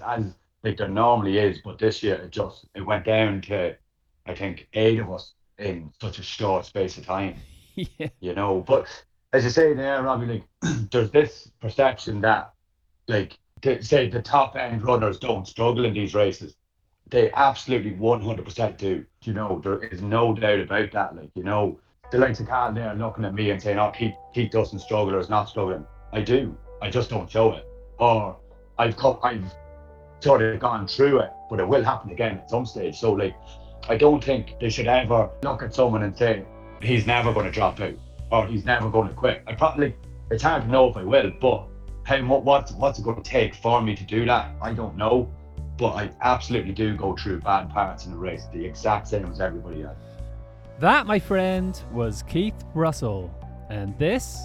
as like there normally is, but this year it just it went down to I think eight of us in such a short space of time. yeah. You know, but as you say there, Robbie, like there's this perception that like to say the top end runners don't struggle in these races. They absolutely one hundred percent do. You know, there is no doubt about that. Like, you know, the likes of Carl there looking at me and saying, Oh, Keith, Keith doesn't struggle or is not struggling. I do. I just don't show it. Or I've come I've sort of gone through it, but it will happen again at some stage. So like I don't think they should ever look at someone and say, He's never gonna drop out or he's never gonna quit. I probably it's hard to know if I will, but hey, what what's what's it gonna take for me to do that? I don't know. But I absolutely do go through bad parts in the race, the exact same as everybody else. That, my friend, was Keith Russell, and this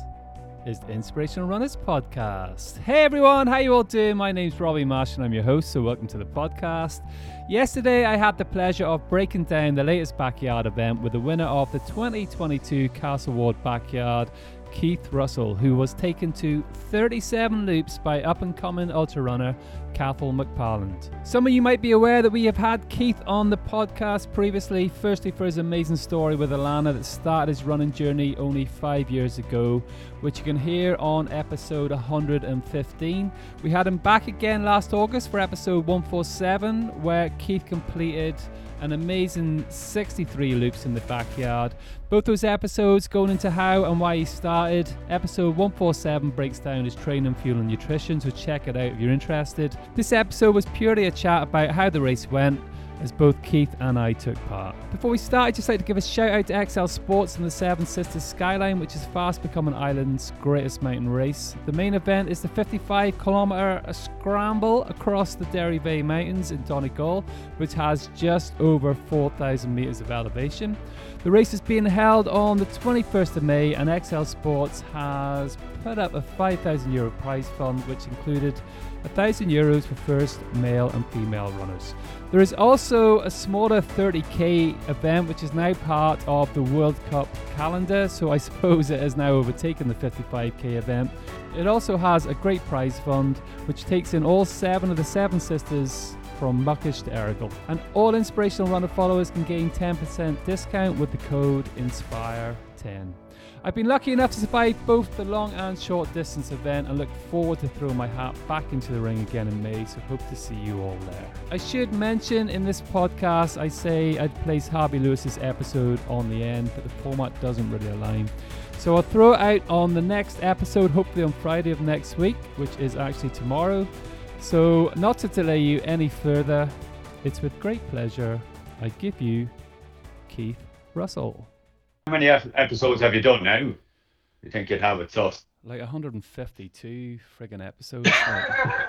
is the Inspirational Runners podcast. Hey everyone, how you all doing? My name's Robbie Marsh and I'm your host, so welcome to the podcast. Yesterday I had the pleasure of breaking down the latest backyard event with the winner of the 2022 Castle Ward Backyard Keith Russell, who was taken to 37 loops by up and coming ultra runner Cathal McParland. Some of you might be aware that we have had Keith on the podcast previously, firstly for his amazing story with Alana that started his running journey only five years ago, which you can hear on episode 115. We had him back again last August for episode 147, where Keith completed an amazing 63 loops in the backyard. Both those episodes going into how and why he started. Episode 147 breaks down his training, fuel, and nutrition, so check it out if you're interested. This episode was purely a chat about how the race went, as both Keith and I took part. Before we start, I'd just like to give a shout out to XL Sports and the Seven Sisters Skyline, which is fast becoming Ireland's greatest mountain race. The main event is the 55 kilometre scramble across the Derryveagh Mountains in Donegal, which has just over 4,000 metres of elevation. The race is being held on the 21st of May, and XL Sports has put up a 5,000 euro prize fund, which included 1,000 euros for first male and female runners. There is also a smaller 30k event, which is now part of the World Cup calendar, so I suppose it has now overtaken the 55k event. It also has a great prize fund, which takes in all seven of the Seven Sisters from Muckish to Errigal. And all Inspirational Runner followers can gain 10% discount with the code INSPIRE10. I've been lucky enough to survive both the long and short distance event and look forward to throwing my hat back into the ring again in May, so hope to see you all there. I should mention in this podcast, I say I'd place Harvey Lewis's episode on the end, but the format doesn't really align. So I'll throw it out on the next episode, hopefully on Friday of next week, which is actually tomorrow. So, not to delay you any further, it's with great pleasure I give you Keith Russell. How many episodes have you done now? You think you'd have it sus? Like 152 friggin' episodes.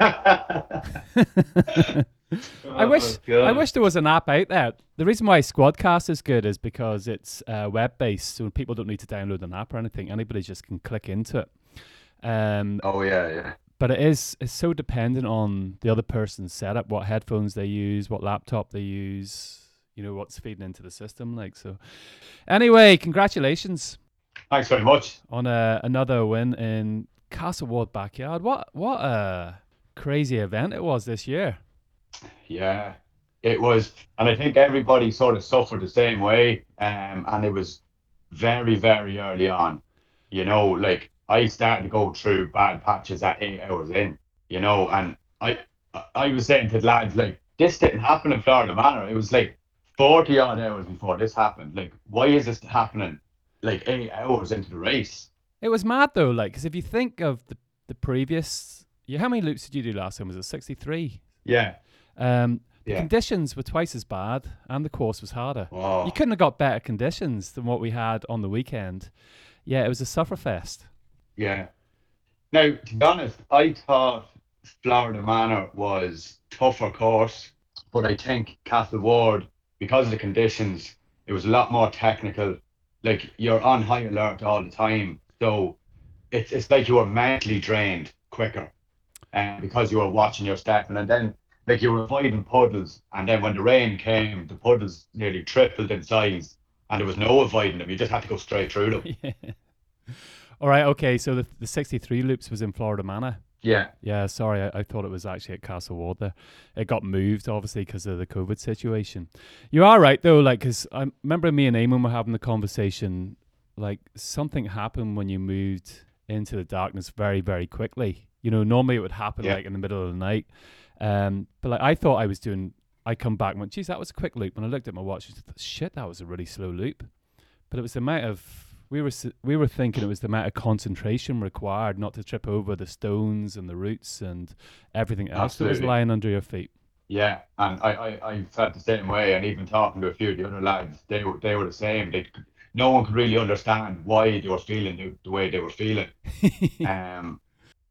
I wish Oh, I wish there was an app out there. The reason why Squadcast is good is because it's uh, web based, so people don't need to download an app or anything. Anybody just can click into it. Um, Oh yeah, yeah. but it is it's so dependent on the other person's setup, what headphones they use, what laptop they use, you know, what's feeding into the system. Like so. Anyway, congratulations Thanks very much. on a, another win in Castle Ward backyard. What what a crazy event it was this year. Yeah, it was, and I think everybody sort of suffered the same way. Um, and it was very, very early on. You know, like I started to go through bad patches at eight hours in. You know, and I, I was saying to the lads like, this didn't happen in Florida Manor. It was like forty odd hours before this happened. Like, why is this happening? Like eight hours into the race. It was mad though, like because if you think of the the previous, yeah, how many loops did you do last time? Was it sixty three? Yeah, Um, the Yeah. conditions were twice as bad, and the course was harder. Oh. You couldn't have got better conditions than what we had on the weekend. Yeah, it was a sufferfest. Yeah. Now, to be honest, I thought Florida Manor was tougher course, but I think Castle Ward, because of the conditions, it was a lot more technical. Like you're on high alert all the time, so it's it's like you were mentally drained quicker, and because you were watching your step, and then like you were avoiding puddles, and then when the rain came, the puddles nearly tripled in size, and there was no avoiding them. You just had to go straight through them. yeah. All right. Okay. So the the sixty three loops was in Florida Manor. Yeah. Yeah, sorry, I, I thought it was actually at Castle Ward there. It got moved, obviously, because of the COVID situation. You are right, though, like, because I remember me and Eamon were having the conversation, like, something happened when you moved into the darkness very, very quickly. You know, normally it would happen, Yeah. like, in the middle of the night. Um, but, like, I thought I was doing, I come back and went, geez, that was a quick loop. When I looked at my watch, I thought, shit, that was a really slow loop. But it was the amount of we were we were thinking it was the amount of concentration required not to trip over the stones and the roots and everything else that was lying under your feet. Yeah, and I, I, I felt the same way. And even talking to a few of the other lads, they were they were the same. They no one could really understand why they were feeling the, the way they were feeling. Um,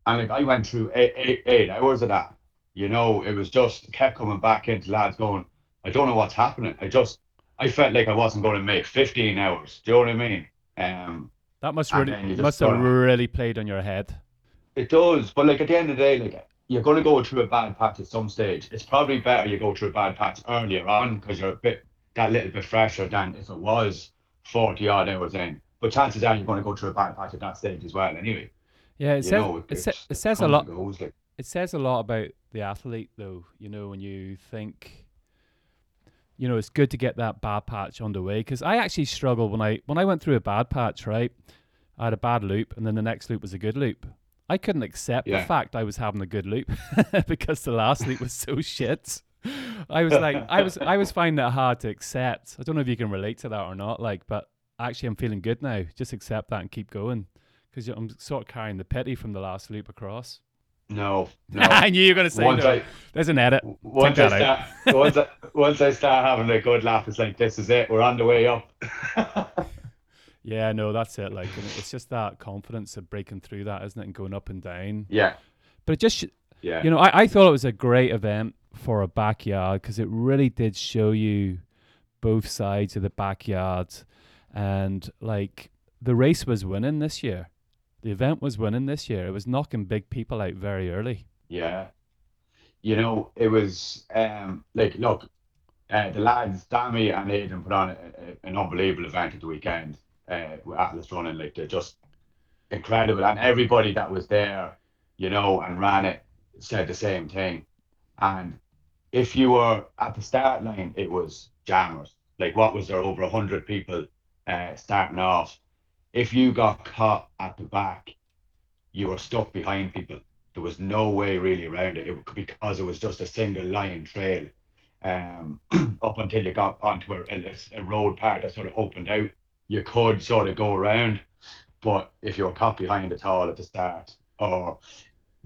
and like I went through eight, eight, eight hours of that. You know, it was just kept coming back into lads going, I don't know what's happening. I just I felt like I wasn't going to make 15 hours. Do you know what I mean? Um, that must really then you just must have really played on your head. It does, but like at the end of the day, like you're going to go through a bad patch at some stage. It's probably better you go through a bad patch earlier on because you're a bit that little bit fresher than if it was forty odd hours in. But chances are you're going to go through a bad patch at that stage as well. Anyway, Yeah, it you says know, it, sa- it's- it says a lot. goes, like. It says a lot about the athlete, though. You know, when you think, you know, it's good to get that bad patch underway because I actually struggled when I when I went through a bad patch. Right, I had a bad loop, and then the next loop was a good loop. I couldn't accept the fact I was having a good loop because the last loop was so shit. I was like, I was, I was finding it hard to accept. I don't know if you can relate to that or not. Like, but actually, I'm feeling good now. Just accept that and keep going because I'm sort of carrying the pity from the last loop across. No, no. I knew you were going to say once no. I There's an edit. once I start once I once I start having a good laugh, it's like this is it. We're on the way up. Yeah, no, that's it. Like, it's just that confidence of breaking through that, isn't it, and going up and down. yeah, But it just, yeah, you know, I, I thought it was a great event for a backyard because it really did show you both sides of the backyard, and like the race was winning this year. The event was winning this year. It was knocking big people out very early. yeah. You know, it was um like look, uh, the lads Sammy and Aidan put on a, a, an unbelievable event at the weekend uh, with Atlas running. Like they're just incredible, and everybody that was there, you know, and ran it said the same thing. And if you were at the start line, it was jammers. Like what was there over a hundred people uh, starting off? If you got caught at the back, you were stuck behind people. There was no way really around it, it because it was just a single line trail. Um, up until you got onto a, a, a road part that sort of opened out, you could sort of go around. But if you were caught behind at all at the start, or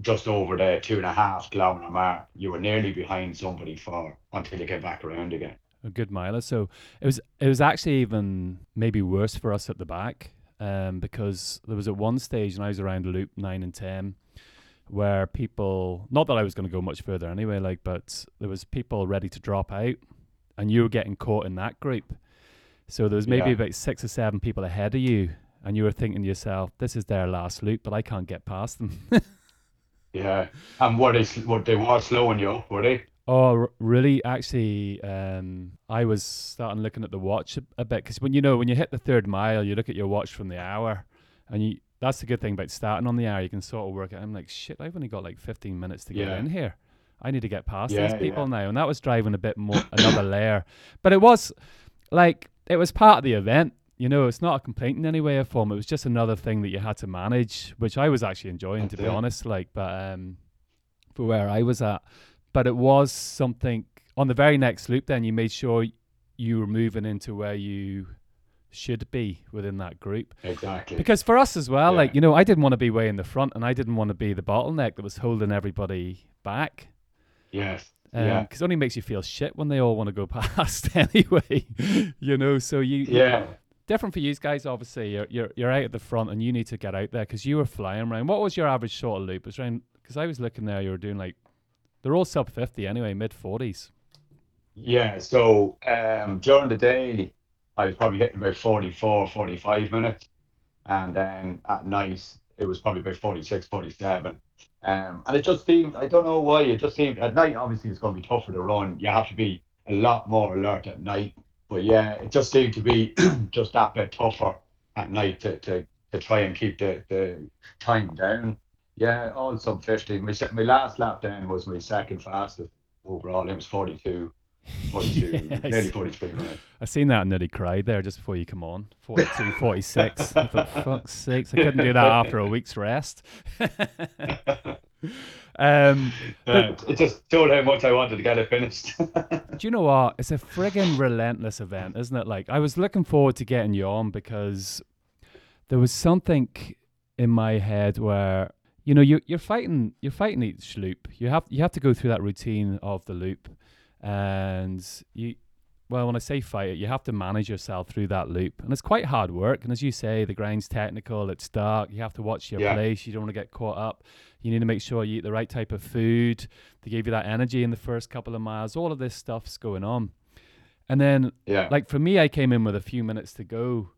just over the two and a half kilometer mark, you were nearly behind somebody for until you get back around again. a good miler. So it was it was actually even maybe worse for us at the back um, because there was at one stage and I was around loop nine and ten where people not that I was going to go much further anyway, like but there was people ready to drop out and you were getting caught in that group. So there was maybe Yeah. about six or seven people ahead of you and you were thinking to yourself, this is their last loop, but I can't get past them. Yeah, and what is what they were slowing you up? Were they? Oh, really? Actually, um, I was starting looking at the watch a, a bit because when you know when you hit the third mile, you look at your watch from the hour, and you that's the good thing about starting on the hour. You can sort of work it. I'm like, shit, I've only got like 15 minutes to get Yeah. in here. I need to get past Yeah, these people yeah. now, and that was driving a bit more another layer. But it was like it was part of the event. You know, it's not a complaint in any way or form. It was just another thing that you had to manage, which I was actually enjoying, to That's be it. honest. Like, but um, for where I was at, but it was something on the very next loop. Then you made sure you were moving into where you should be within that group. Exactly. Because for us as well, like you know, I didn't want to be way in the front, and I didn't want to be the bottleneck that was holding everybody back. yes. Um, yeah. because it only makes you feel shit when they all want to go past anyway. you know, so you Yeah. different for you guys. Obviously, you're you're you're out at the front, and you need to get out there because you were flying around. What was your average short loop? It was around because I was looking there. You were doing like they're all sub fifty anyway, mid forties. Yeah, so um, during the day, I was probably hitting about 44, 45 minutes. And then at night, it was probably about 46, 47. Um, and it just seemed, I don't know why, it just seemed, at night, obviously, it's going to be tougher to run. You have to be a lot more alert at night. But yeah, it just seemed to be just that bit tougher at night to, to, to try and keep the, the time down. Yeah, all sub 15. My, my last lap then was my second fastest overall. It was 42, 42, Yeah, nearly 43 minutes. I seen that and nearly cried there just before you come on. 42, 46. I fuck's sakes, I couldn't do that after a week's rest. um, Uh, it just showed how much I wanted to get it finished. do you know what? It's a friggin' relentless event, isn't it? Like, I was looking forward to getting you on because there was something in my head where you know you you're fighting you're fighting each loop. You have you have to go through that routine of the loop, and you well when I say fight it, you have to manage yourself through that loop, and it's quite hard work. And as you say, the grind's technical. It's dark. You have to watch your Yeah. place. You don't want to get caught up. You need to make sure you eat the right type of food to give you that energy in the first couple of miles. All of this stuff's going on, and then yeah. like for me, I came in with a few minutes to go,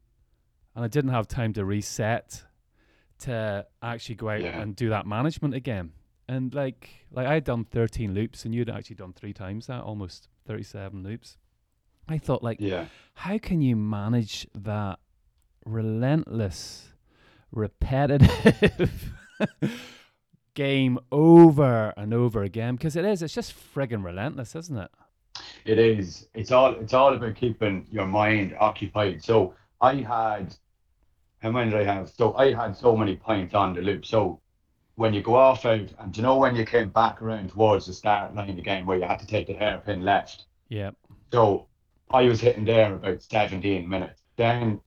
and I didn't have time to reset to actually go out Yeah. and do that management again. And like, like I had done 13 loops, and you'd actually done three times that, almost 37 loops. I thought, like, yeah. how can you manage that relentless, repetitive game over and over again? Because it is, it's just friggin' relentless, isn't it? It is. It's all. It's all about keeping your mind occupied. So I had, how many did I have? So I had so many points on the loop. So when you go off out, and you know when you came back around towards the start line again, where you had to take the hairpin left. Yeah. So I was hitting there about 17 minutes. Then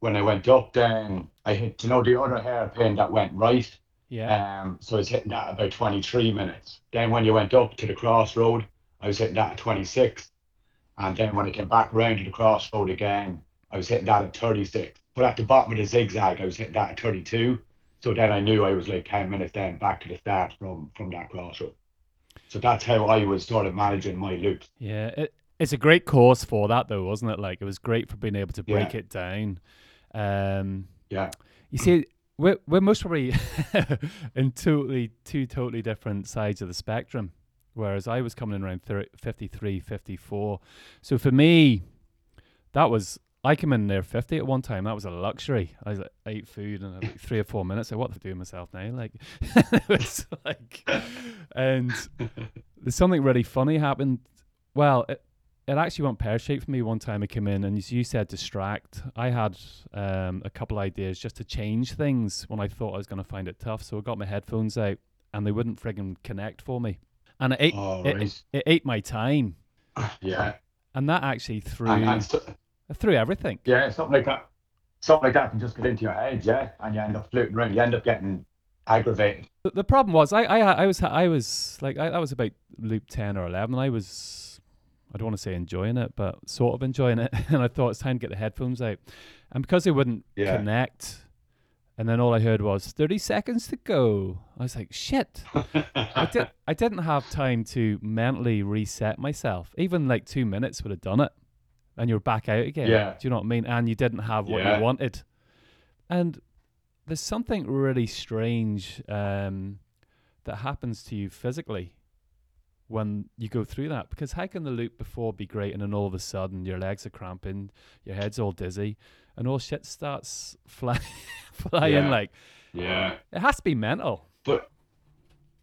when I went up, then I hit, you know, the other hairpin that went right. Yeah. Um, so I was hitting that about 23 minutes. Then when you went up to the crossroad, I was hitting that at 26. And then when I came back around to the crossroad again, I was hitting that at 36. But at the bottom of the zigzag, I was hitting that at 32. So then I knew I was like 10 minutes then back to the start from from that crossroad. So that's how I was sort of managing my loops. Yeah, it, it's a great course for that, though, wasn't it? Like, it was great for being able to break Yeah. it down. Um, Yeah. you see, we're, we're most probably in totally two totally different sides of the spectrum. Whereas I was coming in around 30, 53, 54. So for me, that was I came in there 50 at one time. That was a luxury. I was like, ate food and I had like three or four minutes. Like, what to do myself now? Like, it was like, and there's something really funny happened. Well, it, it actually went pear shaped for me one time. I came in and as you said, distract. I had um, a couple ideas just to change things when I thought I was going to find it tough. So I got my headphones out and they wouldn't friggin' connect for me. And it ate, Oh, it, right. it ate my time. Yeah. And that actually threw, And, and threw everything. yeah, something like that. Something like that can just get into your head, yeah, and you end up floating around. You end up getting aggravated. The, the problem was I, I I was I was like I, I was about loop ten or eleven. And I was I don't want to say enjoying it, but sort of enjoying it. And I thought it's time to get the headphones out. And because they wouldn't Yeah. connect, and then all I heard was thirty seconds to go. I was like, shit. I did I didn't have time to mentally reset myself. Even like two minutes would have done it. And you're back out again. Yeah. Do you know what I mean? And you didn't have what Yeah. you wanted. And there's something really strange um, that happens to you physically when you go through that. Because how can the loop before be great and then all of a sudden your legs are cramping, your head's all dizzy, and all shit starts fly, flying Yeah. like yeah. it has to be mental. But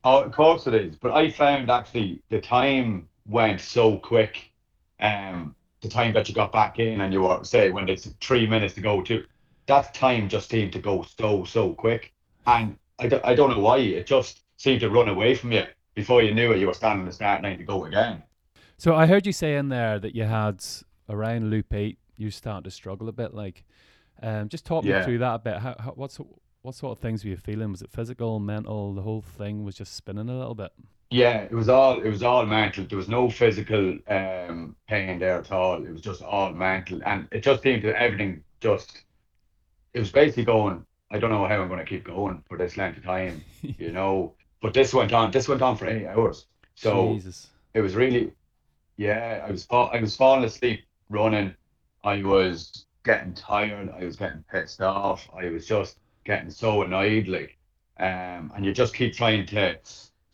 oh, of course it is. But I found actually the time went so quick. Um, the time that you got back in and you were say when it's three minutes to go to, that time just seemed to go so so quick. And I don't, I don't know why it just seemed to run away from you before you knew it. You were standing the start line to go again. So I heard you say in there that you had around loop eight, you started to struggle a bit. Like, um, just talk me through that a bit. How, how what's what sort of things were you feeling? Was it physical, mental? The whole thing was just spinning a little bit. Yeah, it was all it was all mental. There was no physical um pain there at all. It was just all mental, and it just seemed that everything just it was basically going. I don't know how I'm going to keep going for this length of time, you know. But this went on. This went on for eight hours. So Jesus. it was really, yeah. I was I was falling asleep running. I was getting tired. I was getting pissed off. I was just getting so annoyed, like, um, and you just keep trying to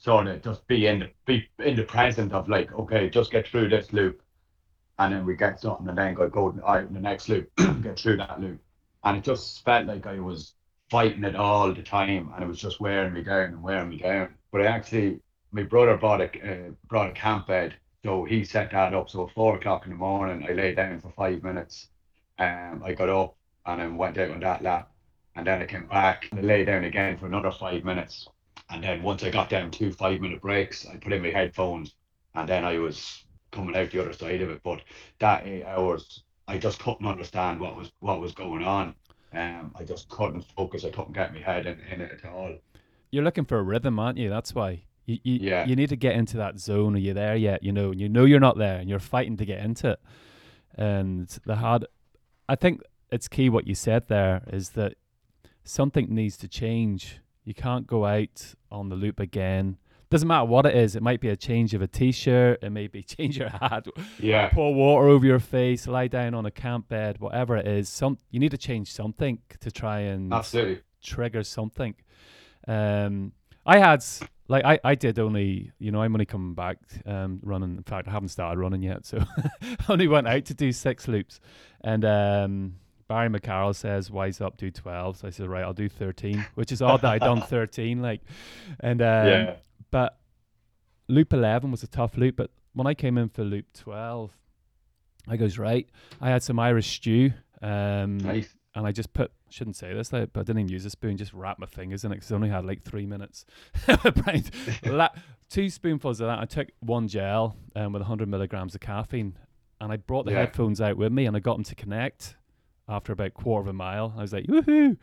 sort of just be in the be in the present of like, okay, just get through this loop, and then we get something, and then go go in the next loop, get through that loop, and it just felt like I was fighting it all the time, and it was just wearing me down and wearing me down. But I actually, my brother brought a uh, brought a camp bed, so he set that up. So at four o'clock in the morning, I lay down for five minutes. Um, I got up and then went out on that lap, and then I came back and I lay down again for another five minutes. And then once I got down two five minute breaks, I put in my headphones, and then I was coming out the other side of it. But that eight hours, I just couldn't understand what was what was going on. Um, I just couldn't focus. I couldn't get my head in, in it at all. You're looking for a rhythm, aren't you? That's why. You, you, Yeah. you need to get into that zone. Are you there yet? You know, you know you're not there, and you're fighting to get into it. And the hard, I think it's key what you said there is that something needs to change. You can't go out on the loop again. Doesn't matter what it is. It might be a change of a t-shirt. It may be change your hat, Yeah, pour water over your face, lie down on a camp bed, whatever it is. Some you need to change something to try and absolutely. trigger something. Um, I had like I, I did only you know I'm only coming back um running. In fact, I haven't started running yet, so only went out to do six loops. And um, Barry McCarroll says, "Wise up, do 12. So I said, "Right, I'll do 13," which is odd that I done 13. Like, and um, yeah, but loop 11 was a tough loop. But when I came in for loop 12, I goes right. I had some Irish stew. Um, nice. and I just put shouldn't say this like, but I didn't even use a spoon. Just wrapped my fingers in it because I only had like three minutes. Two spoonfuls of that. I took one gel um, with 100 milligrams of caffeine, and I brought the Yeah. headphones out with me, and I got them to connect after about quarter of a mile. I was like, woohoo!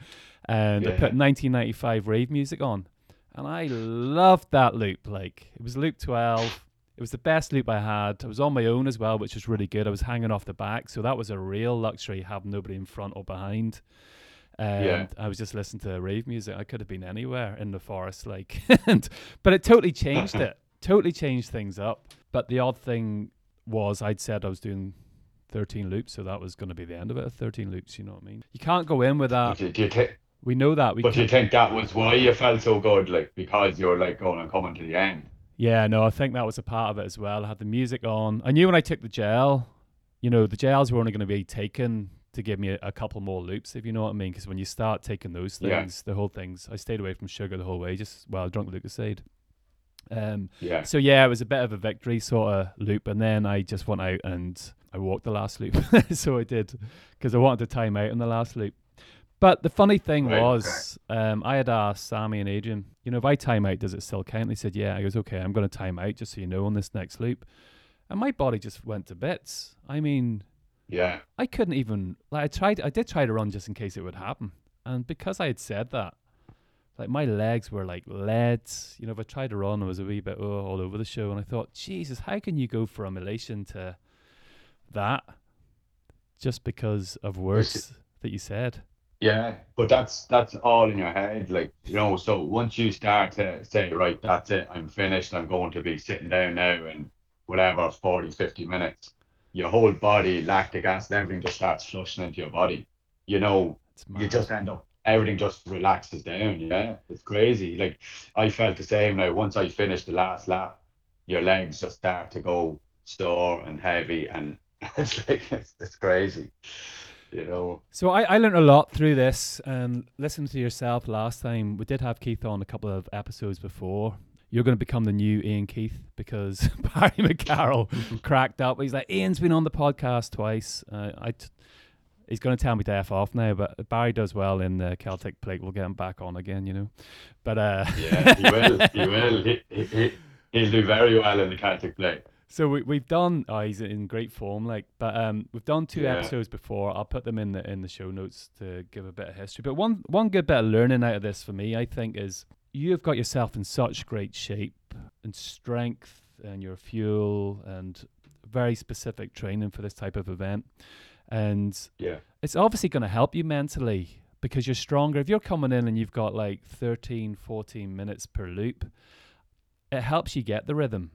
And I put 1995 rave music on, and I loved that loop. Like it was loop 12. It was the best loop I had. I was on my own as well, which was really good. I was hanging off the back, so that was a real luxury having nobody in front or behind. And Yeah. I was just listening to rave music. I could have been anywhere in the forest, like, and, but it totally changed it. Totally changed things up. But the odd thing was, I'd said I was doing 13 loops, so that was going to be the end of it. 13 loops, you know what I mean? You can't go in with that. Do you thi- We know that. We but do you think that was why you felt so good, like because you're like going and coming to the end? Yeah, no, I think that was a part of it as well. I had the music on. I knew when I took the gel, you know, the gels were only going to be taken to give me a, a couple more loops, if you know what I mean. Because when you start taking those Yeah. things, the whole things, I stayed away from sugar the whole way. Just well, I drunk the Lucozade. Um, Yeah, so yeah, it was a bit of a victory sort of loop, and then I just went out and I walked the last loop. so I did because I wanted to time out in the last loop. But the funny thing Right, okay. was, um, I had asked Sammy and Adrian, you know, if I time out, does it still count? They said, yeah. I goes, okay, I'm going to time out just so you know on this next loop. And my body just went to bits. I mean, yeah, I couldn't even like I tried I did try to run just in case it would happen. And because I had said that, like my legs were like lead. You know, if I tried to run, I was a wee bit oh, all over the show. And I thought, Jesus, how can you go from elation to that just because of words that you said? yeah. But that's that's all in your head, like you know. So once you start to say, right, that's it, I'm finished. I'm going to be sitting down now and whatever 40, 50 minutes. Your whole body, lactic acid, everything just starts flushing into your body. You know, you just end up everything just relaxes down yeah it's crazy like i felt the same now once i finished the last lap your legs just start to go sore and heavy and it's like it's, it's crazy you know So I, I learned a lot through this and listening to yourself last time. We did have Keith on a couple of episodes before. You're going to become the new Ian Keith because Barry McCarroll cracked up. He's like, Ian's been on the podcast twice. Uh, I t- he's going to tell me to F off now, but Barry does well in the Celtic plate. We'll get him back on again, you know. But uh, yeah he will he will he, he, he, he'll do very well in the Celtic Plate So we we've done. Oh, he's in great form. Like, but um, we've done two Yeah. episodes before. I'll put them in the in the show notes to give a bit of history. But one one good bit of learning out of this for me, I think, is you have got yourself in such great shape and strength, and your fuel and very specific training for this type of event, and yeah it's obviously going to help you mentally because you're stronger. If you're coming in and you've got like 13, 14 minutes per loop, it helps you get the rhythm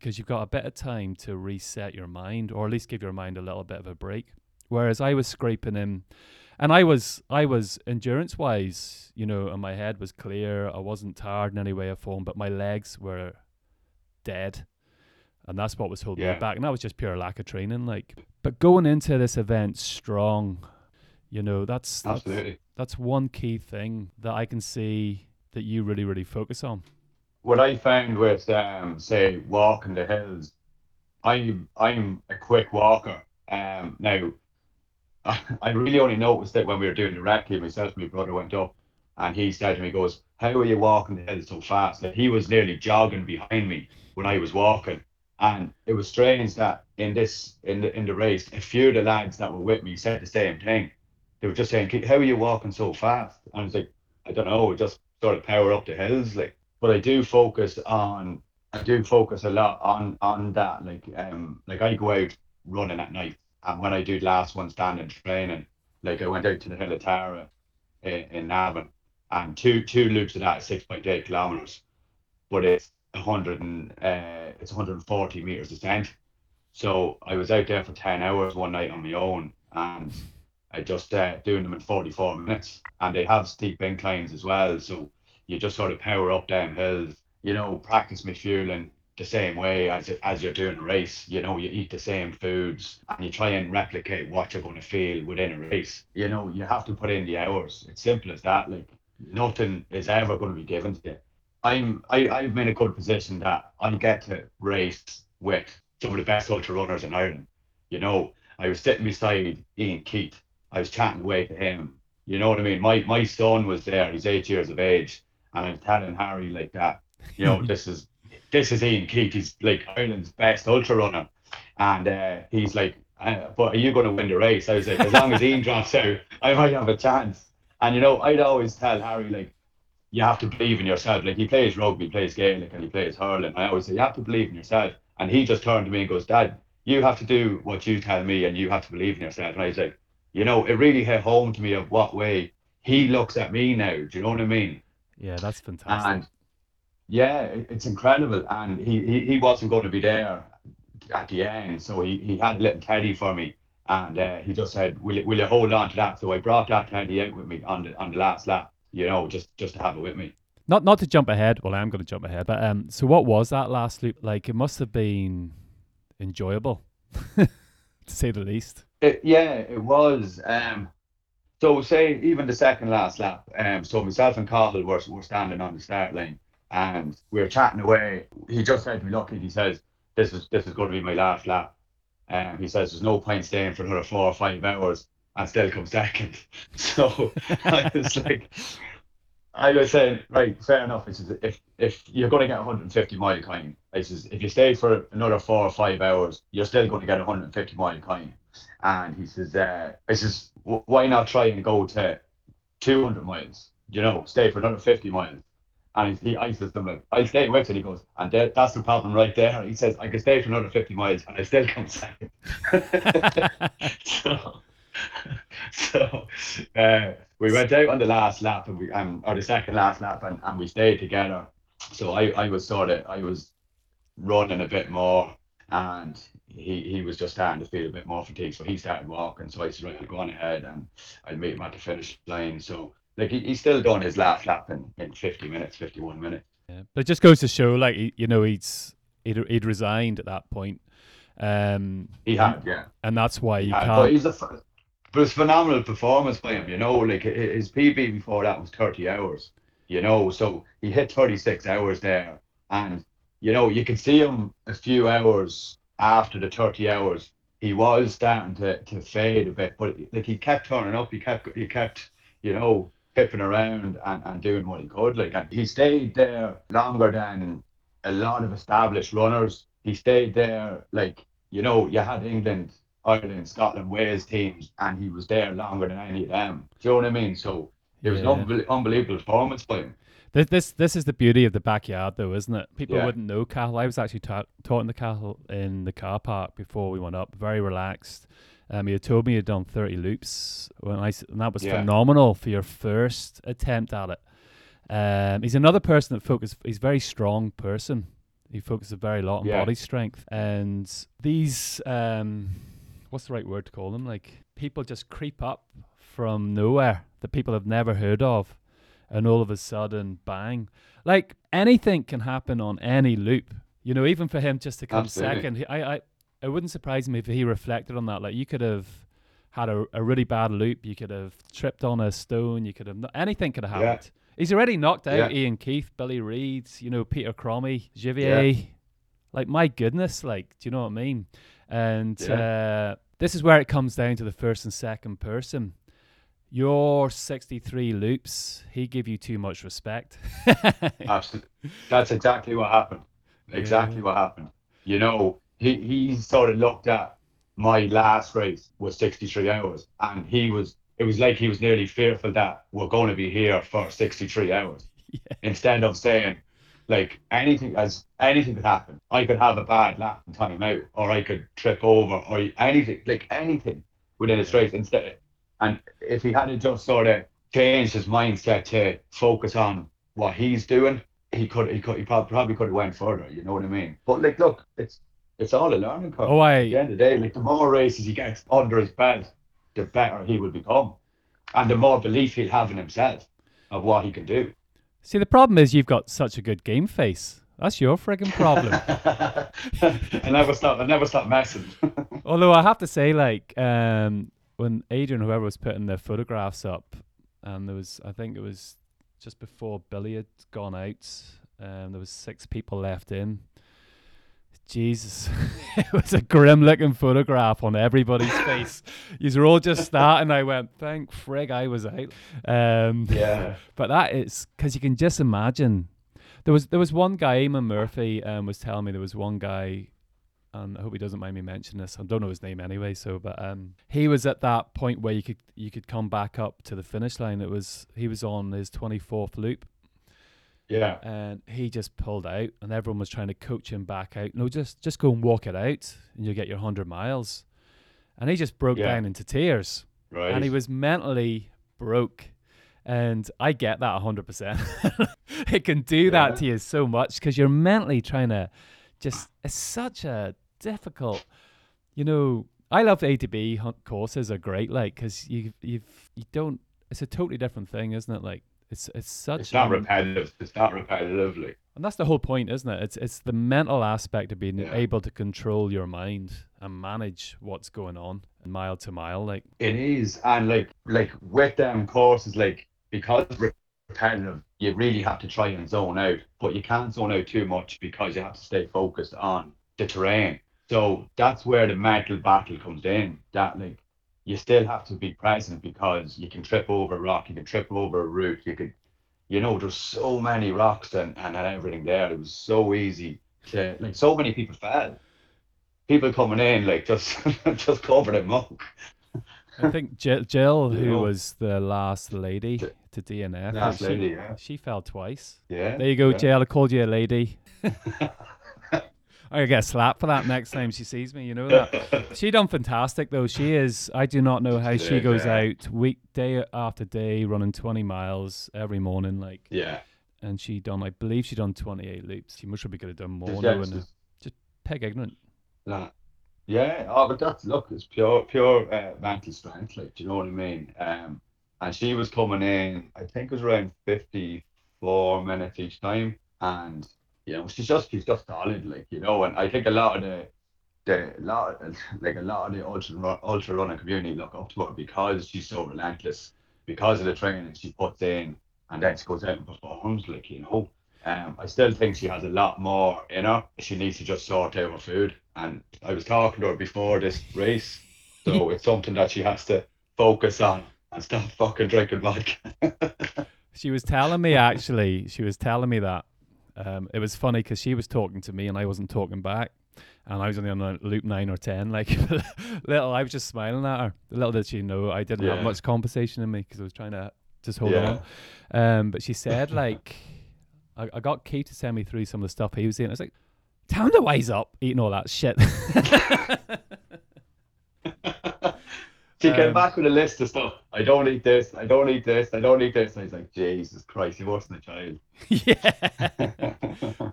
because you've got a bit of time to reset your mind or at least give your mind a little bit of a break. Whereas I was scraping in and I was I was endurance wise, you know, and my head was clear. I wasn't tired in any way or form, but my legs were dead. And that's what was holding Yeah. me back. And that was just pure lack of training. Like but going into this event strong, You know, that's that's, Absolutely. that's one key thing that I can see that you really, really focus on. What I found with um, say walking the hills, I'm I'm a quick walker. Um, now I really only noticed that when we were doing the recce, myself and my brother went up, and he said to me, he "Goes, how are you walking the hills so fast?" That he was nearly jogging behind me when I was walking, and it was strange that in this in the in the race, a few of the lads that were with me said the same thing. They were just saying, "How are you walking so fast?" And I was like, "I don't know, just sort of power up the hills, like." But I do focus on, I do focus a lot on on that, like um, like I go out running at night, and when I do last one standing training, like I went out to the Hill of Tara in, in Navan, and two two loops of that six point eight kilometers, but it's hundred and uh, it's 140 meters descent. So I was out there for 10 hours one night on my own, and I just uh, doing them in 44 minutes, and they have steep inclines as well. So you just sort of power up down hills, you know, practice my fueling the same way as as you're doing a race. You know, you eat the same foods and you try and replicate what you're going to feel within a race. You know, you have to put in the hours. It's simple as that. Like nothing is ever going to be given to you. I'm I, I'm in a good position that I get to race with some of the best ultra runners in Ireland. You know, I was sitting beside Ian Keith. I was chatting away to him. You know what I mean? My my son was there. He's eight years of age, and I'm telling Harry like that. You know, this is this is Ian Keith. He's like Ireland's best ultra runner, and uh, he's like, uh, "But are you going to win the race?" I was like, "As long as Ian drops out, I might have a chance." And you know, I'd always tell Harry like, "You have to believe in yourself." Like he plays rugby, he plays Gaelic, and he plays hurling. I always say, "You have to believe in yourself." And he just turned to me and goes, "Dad, you have to do what you tell me, and you have to believe in yourself." And I was like, you know, it really hit home to me of what way he looks at me now. Do you know what I mean? Yeah, that's fantastic. And yeah, it's incredible. And he, he, he wasn't going to be there at the end. So he, he had a little teddy for me. And uh, he just said, will you, will you hold on to that? So I brought that teddy out with me on the, on the last lap, you know, just, just to have it with me. not not to jump ahead. Well, I'm going to jump ahead, but um, so what was that last loop like? It must have been enjoyable, to say the least. It, yeah, it was. Um, so say even the second last lap. Um, so myself and Cathal were were standing on the start line, and we were chatting away. He just said to me, Lucky, he says, "This is this is going to be my last lap." Um, he says, "There's no point staying for another four or five hours and still come second. So I was like, I was saying, right, fair enough. He says, if if you're going to get 150 mile coin, he says, if you stay for another four or five hours, you're still going to get 150 mile coin. And he says, uh, he says, "Wh- why not try and go to 200 miles? You know, stay for another 50 miles. And he, I says to him, I'll stay with it. He goes, and there, that's the problem right there. He says, I can stay for another 50 miles and I still come second. so, so uh, we went out on the last lap and we, um, or the second last lap and, and we stayed together. So I, I was sort of, I was running a bit more and he, he was just starting to feel a bit more fatigued. So he started walking. So I said, right, I'll go on ahead and I'll meet him at the finish line. So like he, he's still done his last lap in, in 50 minutes, 51 minutes. Yeah. But it just goes to show, like you know, he's he'd, he'd resigned at that point, um, He had, yeah. and that's why you Yeah, can't. but he's a, but it's phenomenal performance by him. You know, like his PB before that was thirty hours. You know, so he hit thirty six hours there, and you know you can see him a few hours after the thirty hours. He was starting to, to fade a bit, but like he kept turning up. He kept he kept you know pipping around and, and doing what he could. Like and he stayed there longer than a lot of established runners. He stayed there like you know you had England Ireland, Scotland, Wales teams, and he was there longer than any of them. Do you know what I mean? So it was Yeah. an unbel- unbelievable performance by him. This, this this is the beauty of the backyard, though, isn't it? People Yeah. wouldn't know Cathal. I was actually ta- talking to Cathal in the car park before we went up. Very relaxed. Um, he had told me he'd done thirty loops, when I and that was Yeah. phenomenal for your first attempt at it. Um, he's another person that focuses. He's a very strong person. He focuses very lot on Yeah. body strength, and these um, what's the right word to call them? Like people just creep up from nowhere that people have never heard of, and all of a sudden, bang! Like anything can happen on any loop. You know, even for him just to come Absolutely. second, he, I, I, it wouldn't surprise me if he reflected on that. Like you could have had a, a really bad loop. You could have tripped on a stone. You could have anything could have Yeah. happened. He's already knocked out Yeah. Ian Keith, Billy Reed, you know Peter Cromie, Givier. Like my goodness, like do you know what I mean? And uh, this is where it comes down to the first and second person. Your 63 loops, he gave you too much respect. Absolutely. That's exactly what happened. Exactly Yeah. what happened. You know, he, he sort of looked at my last race was 63 hours, and he was, it was like he was nearly fearful that we're going to be here for 63 hours. Yeah. Instead of saying, like, anything, as anything could happen. I could have a bad lap and time out, or I could trip over, or anything, like anything within a race. Instead, and if he hadn't just sort of changed his mindset to focus on what he's doing, he could he could he prob- probably could have went further. You know what I mean? But like, look, it's it's all a learning curve. oh, At the I end of the day, like the more races he gets under his belt, the better he will become, and the more belief he'll have in himself of what he can do. see. The problem is you've got such a good game face. That's your frigging problem. I never stop. I never stop messing. Although I have to say, like, um, when Adrian, whoever was putting their photographs up, and there was, I think it was just before Billy had gone out, um, there was six people left in. Jesus, it was a grim-looking photograph on everybody's face. Yous were all just that, and I went, "Thank frig, I was out." Um, yeah. but that is because you can just imagine. There was there was one guy, Eamon Murphy, um, was telling me there was one guy, and I hope he doesn't mind me mentioning this. I don't know his name anyway. So, but um, he was at that point where you could you could come back up to the finish line. It was he was on his twenty fourth loop, Yeah. and he just pulled out, and everyone was trying to coach him back out. No, just just go and walk it out, and you'll get your hundred miles. And he just broke Yeah. down into tears Right. and he was mentally broke. And I get that 100%. it can do that to you so much because you're mentally trying to just, it's such a difficult, you know. I love ATB hunt courses are great, like, because you, you've, you don't, it's a totally different thing, isn't it? Like, it's, it's such, It's not repetitive. It's not repetitively. and that's the whole point, isn't it? It's, it's the mental aspect of being Yeah. able to control your mind and manage what's going on mile to mile. Like, It is, and like like with them courses, like because repetitive, you really have to try and zone out, but you can't zone out too much because you have to stay focused on the terrain. So that's where the mental battle comes in. That like you still have to be present because you can trip over a rock, you can trip over a root, you could, you know, there's so many rocks and, and everything there. It was so easy to like so many people fell. People coming in like just just covered in muck. I think Jill, Jill who was the last lady to DNF, Last she, yeah. she fell twice. Yeah. There you go, yeah. I called you a lady. Gonna get slapped for that next time she sees me. You know that. She done fantastic though. She is. I do not know how she goes yeah. out week day after day, running 20 miles every morning. Like, yeah. and she done. I believe she done 28 loops. She must have been could have done more. Just, yeah, just- just peg ignorant. Nah. Yeah, oh, but that's look, it's pure, pure uh, mental strength. Like, do you know what I mean? Um, and she was coming in. I think it was around fifty-four minutes each time, and you know, she's just, she's just solid. Like, you know, and I think a lot of the, the lot, like a lot of the ultra ultra running community look up to her because she's so relentless, because of the training she puts in, and then she goes out and performs. Like, you know. Um, I still think she has a lot more in her. She needs to just sort out her food. And I was talking to her before this race, so it's something that she has to focus on and stop fucking drinking vodka. She was telling me actually. She was telling me that. Um, it was funny because she was talking to me and I wasn't talking back, and I was only on a loop nine or ten. Like little, I was just smiling at her. Little did she know I didn't have much conversation in me because I was trying to just hold Yeah. on. Um, but she said like, I, I got Keith to send me through some of the stuff he was eating. I was like, him to wise up eating all that shit. she came Um, back with a list of stuff. I don't eat this. I don't eat this. I don't eat this. And I was like, Jesus Christ, he wasn't a child. yeah.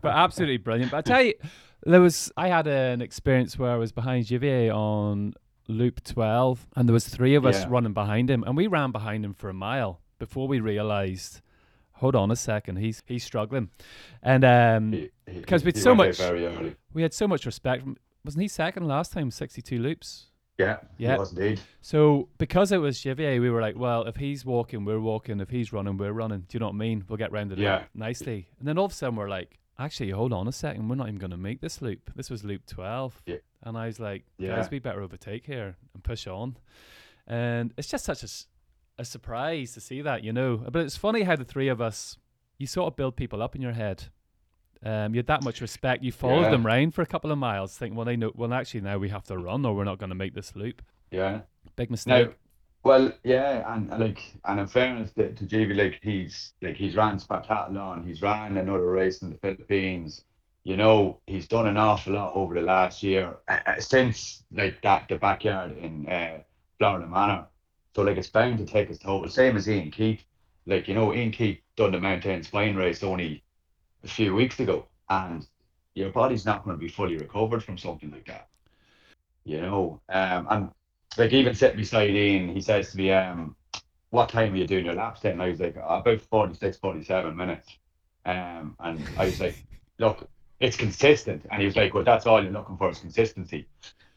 but absolutely brilliant. But I tell you, there was I had an experience where I was behind Givier on loop twelve, and there was three of us Yeah. running behind him, and we ran behind him for a mile before we realised. Hold on a second, he's he's struggling, and um, He- he- Because he so much- we had so much respect. From, wasn't he second last time? Sixty-two loops. Yeah, Yeah. he was indeed. So because it was Givier, we were like, well, if he's walking, we're walking. If he's running, we're running. Do you know what I mean? We'll get rounded Yeah. up nicely. And then all of a sudden we're like, actually, hold on a second. We're not even going to make this loop. This was loop 12. Yeah. And I was like, Yeah. guys, we better overtake here and push on. And it's just such a, a surprise to see that, you know. But it's funny how the three of us, you sort of build people up in your head. Um, you had that much respect. You followed Yeah. them round for a couple of miles, thinking, well, they know. Well, actually, now we have to run, or we're not going to make this loop. Yeah. Big mistake. Well, yeah, and, and like, and in fairness to, to JV, like he's like he's ran Spartathlon, he's ran another race in the Philippines. You know, he's done an awful lot over the last year uh, uh, since like that the backyard in uh, Florida Manor. So like it's bound to take its toll. Same as Ian Keith. Like you know, Ian Keith done the Mountain Spine race only a few weeks ago, and your body's not going to be fully recovered from something like that. You know, um, and like even sitting beside Ian, he says to me, um, what time are you doing your laps then? And I was like, about 46, 47 minutes. Um, and I was like, look, it's consistent. And he was like, well, that's all you're looking for is consistency.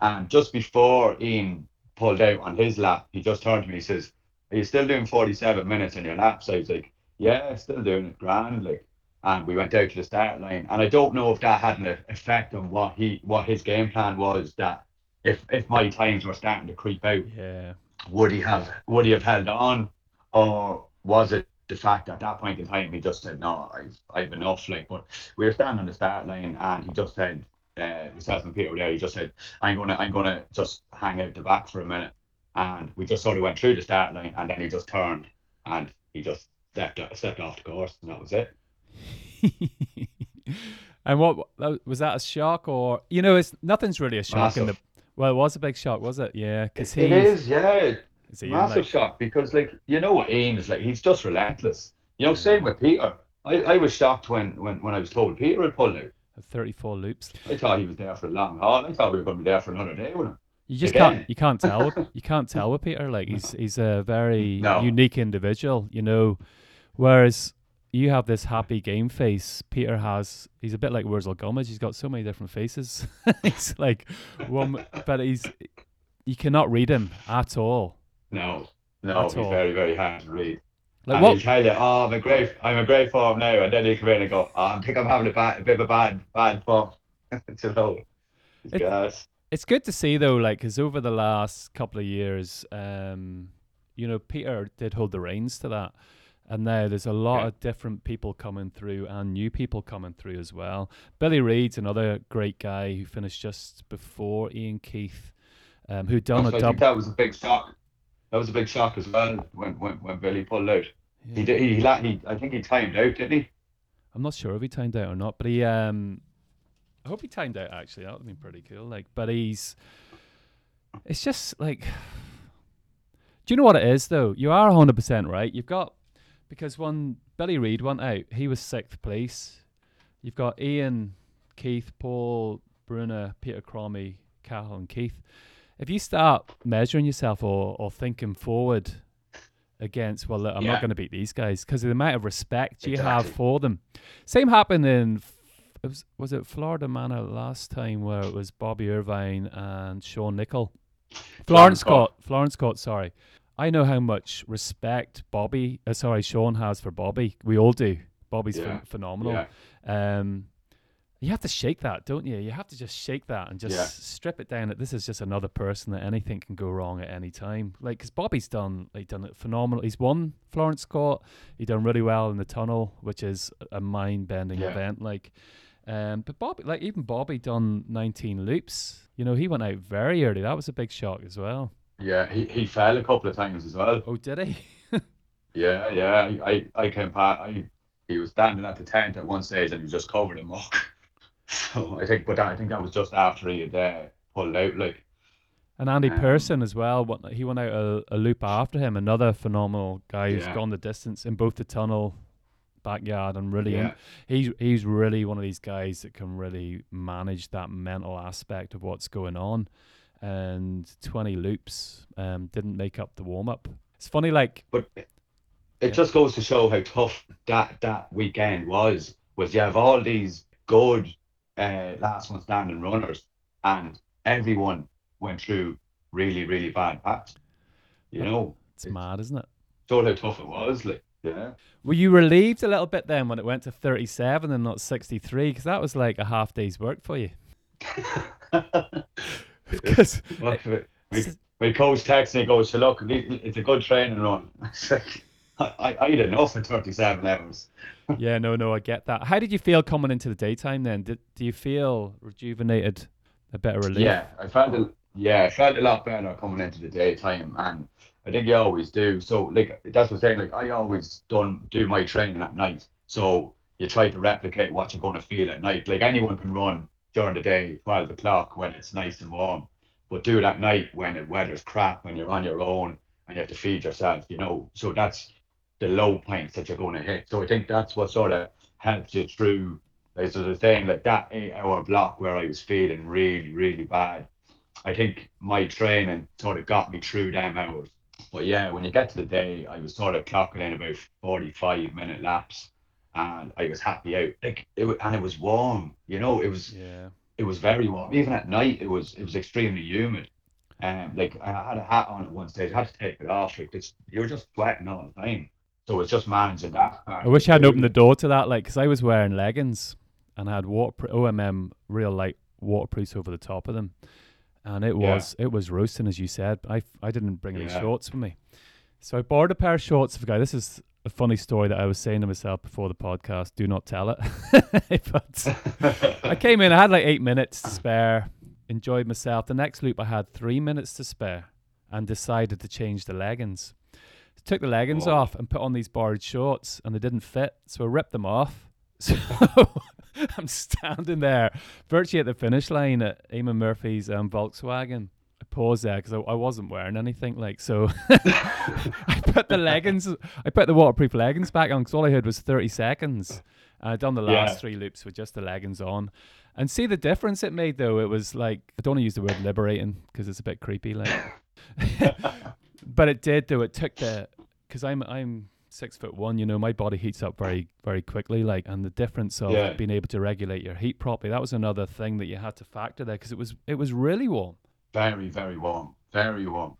And just before Ian pulled out on his lap, he just turned to me, he says, are you still doing 47 minutes in your laps? I was like, yeah, still doing it grand. Like, and we went out to the start line. And I don't know if that had an effect on what he, what his game plan was that if, if my times were starting to creep out, Yeah. would he have would he have held on or was it the fact at that point in time he just said no I've, I've enough like but we were standing on the start line and he just said uh myself and Peter there he just said I'm gonna I'm gonna just hang out the back for a minute and we just sort of went through the start line and then he just turned and he just stepped stepped off the course and that was it and what was that a shock or you know it's nothing's really a shock in the well it was a big shock was it? Yeah because it is yeah. Is he massive like, shock because like you know what Ian is like he's just relentless. You know same with Peter. I, I was shocked when, when when I was told Peter had pulled out. 34 loops. I thought he was there for a long haul. I thought we were going to be there for another day with him. you just Again. can't you can't tell you can't tell with Peter like he's he's a very No. unique individual you know. Whereas you have this happy game face Peter has he's a bit like Wurzel Gummidge he's got so many different faces he's like one but he's you cannot read him at all No, no, At he's all. very, very hard to read. like and what he'll tell you, "Oh, I'm a great, I'm a great form now," and then he'll come in and go, oh, "I think I'm having a, bad, a bit of a bad, bad form." you know, It- gas. It's good to see though, like, because over the last couple of years, um, you know, Peter did hold the reins to that, and now there's a lot Yeah. of different people coming through and new people coming through as well. Billy Reed's another great guy who finished just before Ian Keith, um, who done So a I think double. that was a big shock. That was a big shock as well when when, when Billy pulled out. He did. He, he, he, I think he timed out, didn't he? I'm not sure if he timed out or not, but he um I hope he timed out actually. That would have been pretty cool. Like but he's it's just like Do you know what it is though? You are hundred percent right. You've got because when Billy Reed went out, he was sixth place. You've got Ian, Keith, Paul, Bruna, Peter Cromie, Cathal and Keith. If you start measuring yourself or, or thinking forward against, well, look, I'm not going to beat these guys because of the amount of respect you have for them. Same happened in, it was, was it Florida Manor last time where it was Bobby Irvine and Sean? Florence Florence Court. Florence Court, sorry. I know how much respect Bobby, uh, sorry, Sean has for Bobby. We all do. Bobby's Yeah. phenomenal. Yeah. Um, you have to shake that, don't you? You have to just shake that and just Yeah. strip it down. That this is just another person that anything can go wrong at any time. Like, because Bobby's done, like, done it phenomenal. He's won Florence Court. He done really well in the tunnel, which is a mind-bending Yeah. event. Like, um, but Bobby, like, even Bobby done 19 loops. You know, he went out very early. That was a big shock as well. Yeah. He, he fell a couple of times as well. Oh, did he? Yeah, yeah. I, I, came past. I, he was standing at the tent at one stage and he was just covered in muck. So I think, but I think that was just after he had uh, pulled out. Like, And Andy Um, Pearson as well. What he went out a, a loop after him. Another phenomenal guy who's Yeah. gone the distance in both the tunnel, backyard, and really. yeah, he's he's really one of these guys that can really manage that mental aspect of what's going on. And twenty loops um, didn't make up the warm up. It's funny, like but it Yeah. just goes to show how tough that that weekend was. Was you have all these good uh, last one standing runners, and everyone went through really, really bad patch. You know, It's mad, isn't it? showed how tough it was. Like, yeah. Were you relieved a little bit then when it went to 37 and not 63? Because that was like a half day's work for you. Because my, my coach texts me, goes, so look, it's a good training run. It's like, I, I had enough in 37 hours. yeah, no, no, I get that. How did you feel coming into the daytime then? Did, do you feel rejuvenated, a better relief? Yeah, I felt a, yeah, I felt a lot better coming into the daytime, and I think you always do. So, like that's what I'm saying. Like I always done do my training at night, so you try to replicate what you're going to feel at night. Like anyone can run during the day, twelve o'clock when it's nice and warm, but do it at night when the weather's crap, when you're on your own and you have to feed yourself. You know, so that's the low points that you're going to hit. So I think that's what sort of helps you through like so the saying like that eight hour block where I was feeling really, really bad. I think my training sort of got me through them hours. But yeah, when you get to the day, I was sort of clocking in about 45 minute laps and I was happy out. Like it and it was warm, you know, it was Yeah. it was very warm. Even at night it was it was extremely humid. Um like I had a hat on at one stage, I had to take it off. Like it's, you're just sweating all the time. So it's just managing that. I wish I hadn't opened the door to that, like, because I was wearing leggings and I had water OMM real light waterproofs over the top of them, and it Yeah. was it was roasting as you said. I I didn't bring any Yeah. shorts with me, so I borrowed a pair of shorts of a guy. This is a funny story that I was saying to myself before the podcast. Do not tell it, but I came in. I had like eight minutes to spare. Enjoyed myself. The next loop, I had three minutes to spare, and decided to change the leggings. Took the leggings Oh. off and put on these borrowed shorts, and they didn't fit, so I ripped them off. So I'm standing there, virtually at the finish line at Eamon Murphy's um, Volkswagen. I paused there because I, I wasn't wearing anything. Like so, I put the leggings, I put the waterproof leggings back on because all I heard was 30 seconds. And I'd done the last Yeah. three loops with just the leggings on. And see the difference it made though. It was like I don't want to use the word liberating because it's a bit creepy, like. but it did though. It took the because I'm I'm six foot one. You know, my body heats up very very quickly. Like, and the difference of Yeah. being able to regulate your heat properly. That was another thing that you had to factor there because it was it was really warm. Very, very warm. Very warm.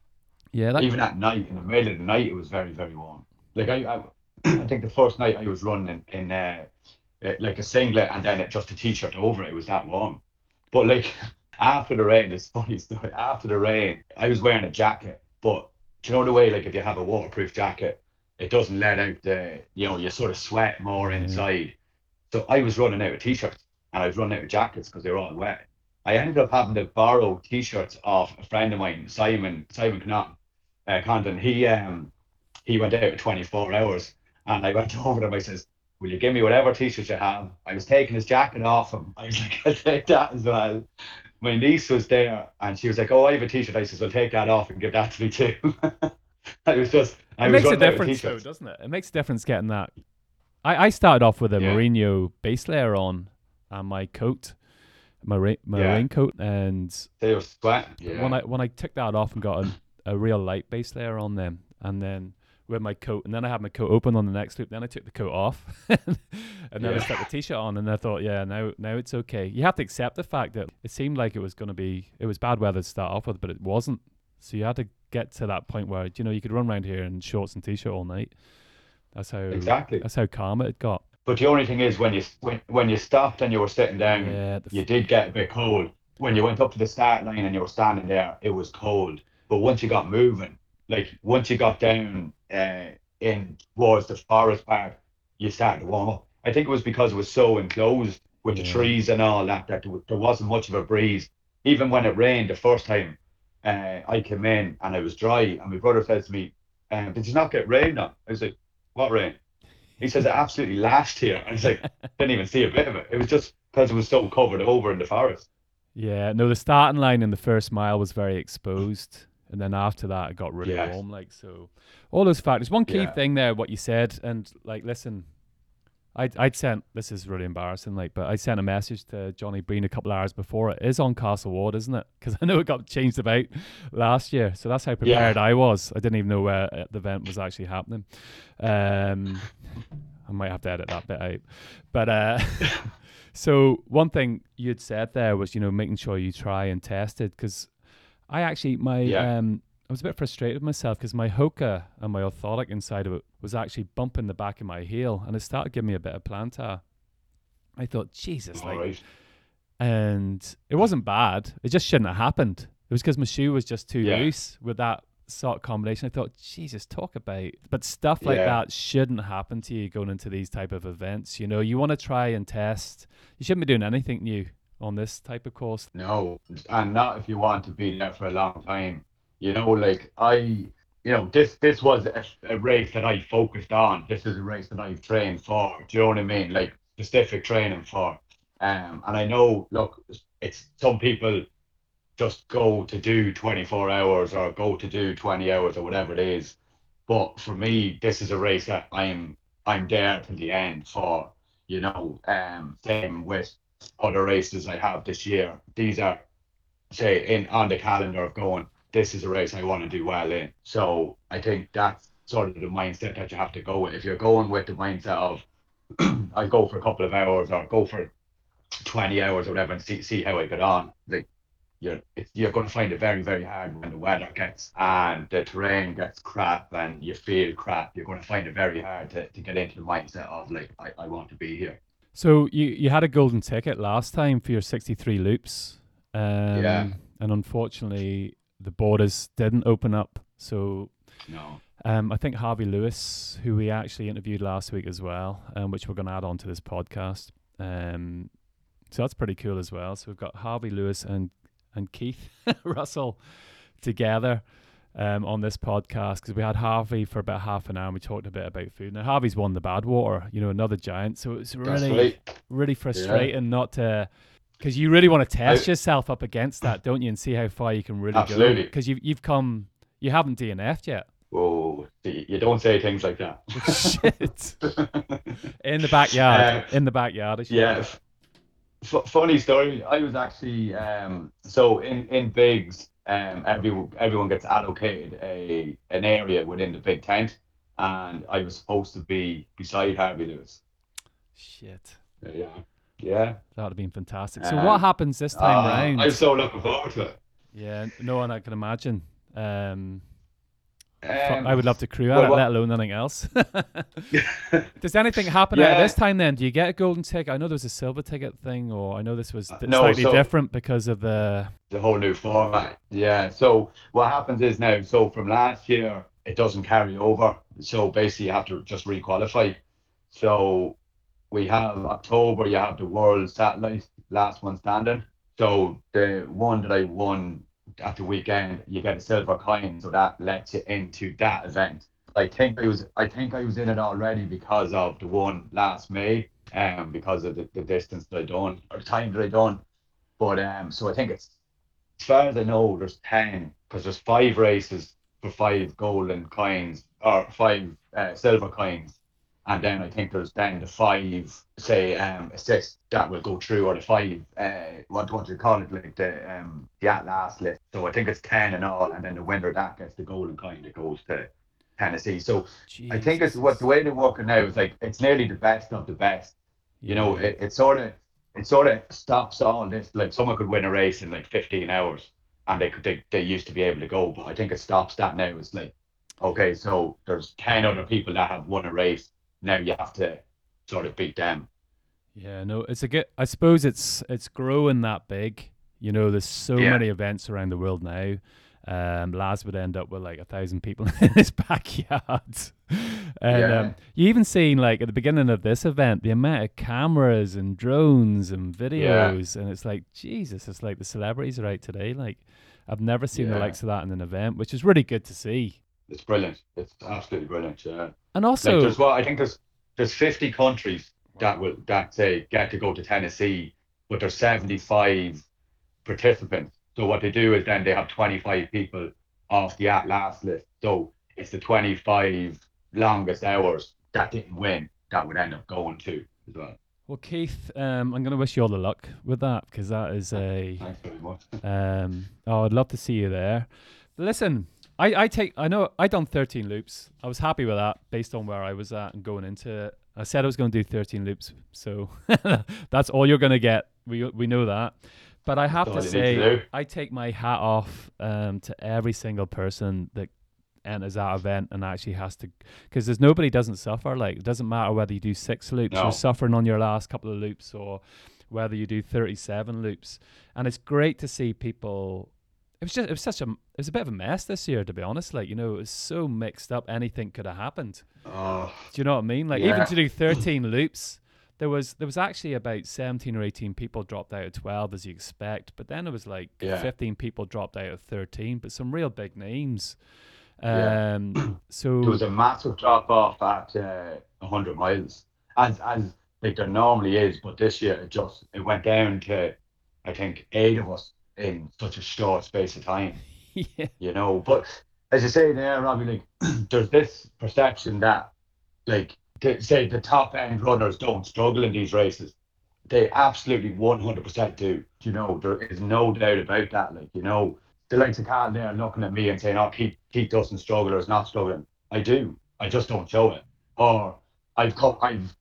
Yeah, that, Even at night, in the middle of the night, it was very, very warm. Like I, I, I think the first night I was running in, uh, uh, like a singlet and then it, just a t-shirt over it. It was that warm. But like after the rain, it's funny story. After the rain, I was wearing a jacket, but do you know the way like if you have a waterproof jacket, it doesn't let out the, you know, you sort of sweat more Yeah. inside. So I was running out of t-shirts and I was running out of jackets because they were all wet. I ended up having to borrow t-shirts off a friend of mine, Simon Simon Connaughton, uh, Condon. He um he went out 24 hours, and I went over to him. I says, "Will you give me whatever t-shirts you have?" I was taking his jacket off him. I was like, "I'll take that as well." My niece was there, and she was like, "Oh, I have a t-shirt." I says, "Well, take that off and give that to me too." I was just. I it was makes a running out of difference though, doesn't it? It makes a difference getting that. I, I started off with a Yeah. merino base layer on and my coat, my ra- my Yeah. raincoat, and They were sweating. Yeah. when I when I took that off and got a, a real light base layer on them, and then with my coat, and then I had my coat open on the next loop. Then I took the coat off, and then I Yeah. stuck the t-shirt on, and I thought, yeah, now now it's okay. You have to accept the fact that it seemed like it was going to be it was bad weather to start off with, but it wasn't. So you had to get to that point where you know you could run around here in shorts and t-shirt all night. That's how exactly. that's how calm it got. But the only thing is, when you when, when you stopped and you were sitting down, Yeah, the you did get a bit cold. When you went up to the start line and you were standing there, it was cold. But once you got moving, like once you got down uh, in towards the forest part, you started to warm up. I think it was because it was so enclosed with the trees and all that that there, there wasn't much of a breeze. Even when it rained the first time, uh, I came in and it was dry, and my brother says to me, um, "Did you not get rain on?" I was like, "What rain?" He says it absolutely lashed here. And I like, didn't even see a bit of it. It was just because it was so covered over in the forest. Yeah, no, the starting line in the first mile was very exposed, and then after that, it got really Yes. warm. Like so, all those factors. One key Yeah. thing there, what you said, and like, listen, I'd I'd sent this is really embarrassing, like, but I sent a message to Johnny Breen a couple hours before. It is on Castle Ward, isn't it? Because I know it got changed about last year, so that's how prepared I was. I didn't even know where uh, the event was actually happening. Um, I might have to edit that bit out, but uh. So one thing you'd said there was, you know, making sure you try and test it because I actually my Yeah. um I was a bit frustrated with myself because my Hoka and my orthotic inside of it was actually bumping the back of my heel, and it started giving me a bit of plantar. I thought, Jesus, All like, right. and it wasn't bad. It just shouldn't have happened. It was because my shoe was just too Yeah. loose with that sort of combination. I thought, Jesus, talk about. But stuff like Yeah. that shouldn't happen to you going into these type of events. You know, you want to try and test. You shouldn't be doing anything new on this type of course. No, and not if you want to be there for a long time. You know, like I, you know, this this was a, a race that I focused on. This is a race that I've trained for. Do you know what I mean? Like specific training for. Um, and I know, look, it's some people just go to do 24 hours or go to do 20 hours or whatever it is. But for me, this is a race that I'm I'm there to the end for. You know, um, same with other races I have this year. These are say in on the calendar of going, this is a race I want to do well in. So I think that's sort of the mindset that you have to go with. If you're going with the mindset of I go for a couple of hours or go for twenty hours or whatever and see see how I get on, like you're it's, you're going to find it very very hard when the weather gets and the terrain gets crap and you feel crap. You're going to find it very hard to, to get into the mindset of like I, I want to be here. So you you had a golden ticket last time for your 63 loops. Um, Yeah. And unfortunately, the borders didn't open up. So No. um, I think Harvey Lewis, who we actually interviewed last week as well, um, which we're going to add on to this podcast. Um, so that's pretty cool as well. So we've got Harvey Lewis and and Keith Russell together um, on this podcast because we had Harvey for about half an hour and we talked a bit about food. Now Harvey's won the Badwater, you know, another giant. So it's really right. really frustrating not to because you really want to test I- yourself up against that, don't you, and see how far you can really go. Absolutely. Because you've you've come, you haven't DNF'd yet. Oh, you don't say things like that. Shit. In the backyard. in the backyard. Yeah. F- funny story. I was actually um so in in Bigs um every everyone gets allocated a an area within the big tent, and I was supposed to be beside Harvey Lewis. Shit. Yeah. Yeah. That would have been fantastic. So Um, what happens this time Uh, round? I'm so looking forward to it. Yeah, no one I can imagine. Um, Um, I would love to crew well, at it, let alone anything else. Does anything happen out Yeah. this time then? Do you get a golden ticket? I know there was a silver ticket thing, or I know this was Uh, no, slightly so- different because of the. the whole new format. Yeah. So what happens is now, so from last year, it doesn't carry over. So basically, you have to just requalify. So we have October, you have the World Satellite, last one standing. So the one that I won at the weekend, you get a silver coin, so that lets you into that event. I think I was, I think I was in it already because of the one last May, um, because of the, the distance that I done or the time that I done. But um, so I think it's as far as I know, there's ten because there's five races for five golden coins or five uh, silver coins, and then I think there's then the five say um assists that will go through or the five uh what what do you call it like the um the Atlas list. So I think it's ten in all, and then the winner that gets the golden coin that goes to Tennessee. So I think it's what the way they're working now is like it's nearly the best of the best. You know, it, it sort of it sort of stops all this. Like someone could win a race in like 15 hours, and they could they, they used to be able to go, but I think it stops that now. It's like, okay, so there's 10 other people that have won a race. Now you have to sort of beat them. Yeah, no, it's a good. I suppose it's it's growing that big. You know, there's so Yeah. many events around the world now. Um, Laz would end up with like a thousand people in his backyard. And Yeah. um, you even seen like at the beginning of this event the amount of cameras and drones and videos, and it's like Jesus, it's like the celebrities are out today. Like I've never seen the likes of that in an event, which is really good to see. It's brilliant. It's absolutely brilliant. Yeah. And Like also, there's what I think there's there's 50 countries that will that say get to go to Tennessee, but there's 75 participants. So what they do is then they have 25 people off the Atlas list. So it's the 25 longest hours that didn't win that would end up going to as well. well, Keith, um, I'm going to wish you all the luck with that because that is a Thanks very much. Um, oh, I'd love to see you there. Listen, I, I take I know I done 13 loops. I was happy with that based on where I was at and going into it. I said I was going to do 13 loops, so that's all you're going to get. We we know that. But I have That's to need to say. I take my hat off um, to every single person that enters that event and actually has to, because there's nobody doesn't suffer. Like it doesn't matter whether you do six loops, No. you're suffering on your last couple of loops, or whether you do 37 loops. And it's great to see people. It was just, it was such a, it was a bit of a mess this year, to be honest. Like you know, it was so mixed up. Anything could have happened. Oh, Do you know what I mean? Like even to do 13 loops, there was there was actually about 17 or 18 people dropped out of 12 as you expect, but then it was like Yeah. 15 people dropped out of 13, but some real big names. Yeah. Um so there was a massive drop off at uh, 100 miles, as as like there normally is, but this year it just it went down to, I think, eight of us in such a short space of time. yeah. you know. But as you say there, Robbie, like there's this perception that, like, to say the top end runners don't struggle in these races. They absolutely 100% do. You know, there is no doubt about that. Like, you know, the likes of Carl there looking at me and saying, "Oh, Keith, Keith doesn't struggle or is not struggling." I do. I just don't show it. Or I've come, I've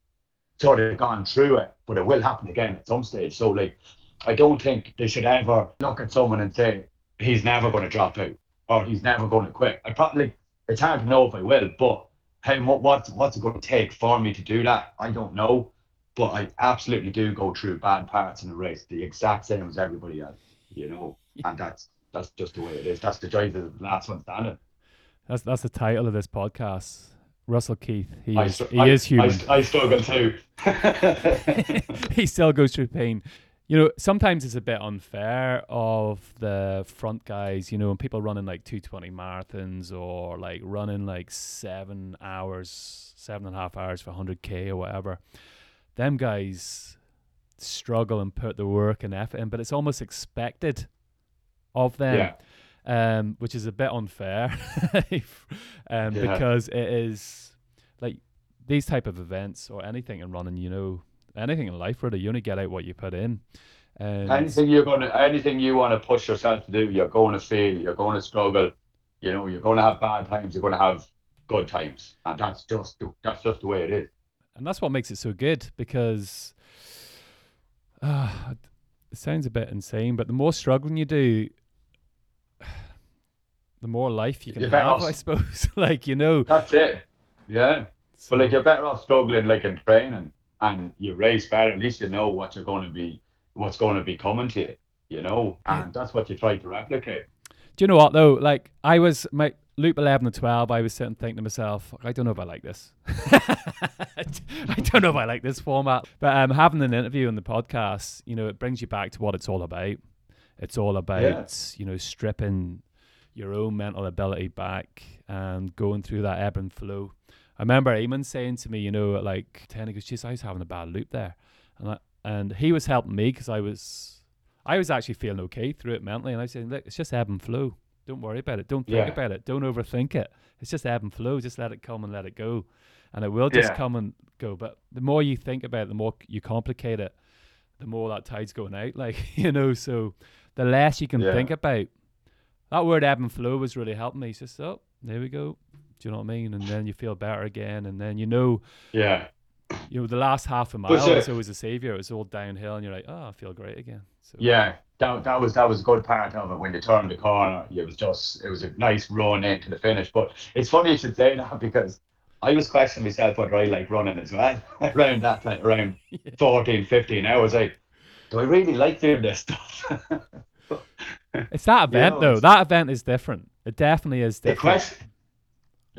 sort of gone through it, but it will happen again at some stage. So, like, I don't think they should ever look at someone and say he's never going to drop out or he's never going to quit. I probably it's hard to know if I will, but hey, what what's what's it going to take for me to do that? I don't know, but I absolutely do go through bad parts in a race, the exact same as everybody else, you know, and that's that's just the way it is. That's the joy of the last one standing. That's that's the title of this podcast. Russell Keith. He I is he I- is human. I, I struggle too. he still goes through pain. You know, sometimes it's a bit unfair of the front guys, you know, when people running like 220 marathons or like running like seven hours, seven and a half hours for 100K or whatever. Them guys struggle and put the work and effort in, but it's almost expected of them yeah, um, which is a bit unfair, um, Yeah. because it is like these type of events or anything in running. You know, anything in life really, you only get out what you put in. And anything you're gonna, anything you want to push yourself to do, you're going to fail. You're going to struggle. You know, you're going to have bad times. You're going to have good times, and that's just the- that's just the way it is. and that's what makes it so good because uh, it sounds a bit insane, but the more struggling you do, the more life you can You're have, I suppose. like you know, That's it. Yeah. so- But like you're better off struggling like in training and you race better, at least you know what you're gonna be what's gonna be coming to you, you know? And that's what you try to replicate. Do you know what though? Like I was my loop eleven and twelve. I was sitting thinking to myself, I don't know if I like this. I don't know if I like this format. But um, having an interview on the podcast, you know, it brings you back to what it's all about. It's all about Yeah. you know stripping your own mental ability back and going through that ebb and flow. I remember Eamon saying to me, you know, at like ten, he goes, "Jeez, I was having a bad loop there," and I, and he was helping me because I was I was actually feeling okay through it mentally, and I was saying, look, it's just ebb and flow. Don't worry about it. Don't think Yeah. about it. Don't overthink it. It's just ebb and flow. Just let it come and let it go, and it will just Yeah. come and go. But the more you think about it, the more you complicate it, the more that tide's going out. Like you know, so the less you can Yeah. think about. That word ebb and flow was really helping me. It's just oh, there we go. Do you know what I mean? And then you feel better again, and then you know Yeah. you know, the last half a mile so- is always a savior. It's all downhill, and you're like, oh, I feel great again. So Yeah. That, that was that was a good part of it when you turned the corner. It was just it was a nice run into the finish. But it's funny you should say that because I was questioning myself whether I like running as well around that time, around 14, 15 hours. Like, do I really like doing this stuff? it's that event know, though. That event is different. It definitely is You different. question,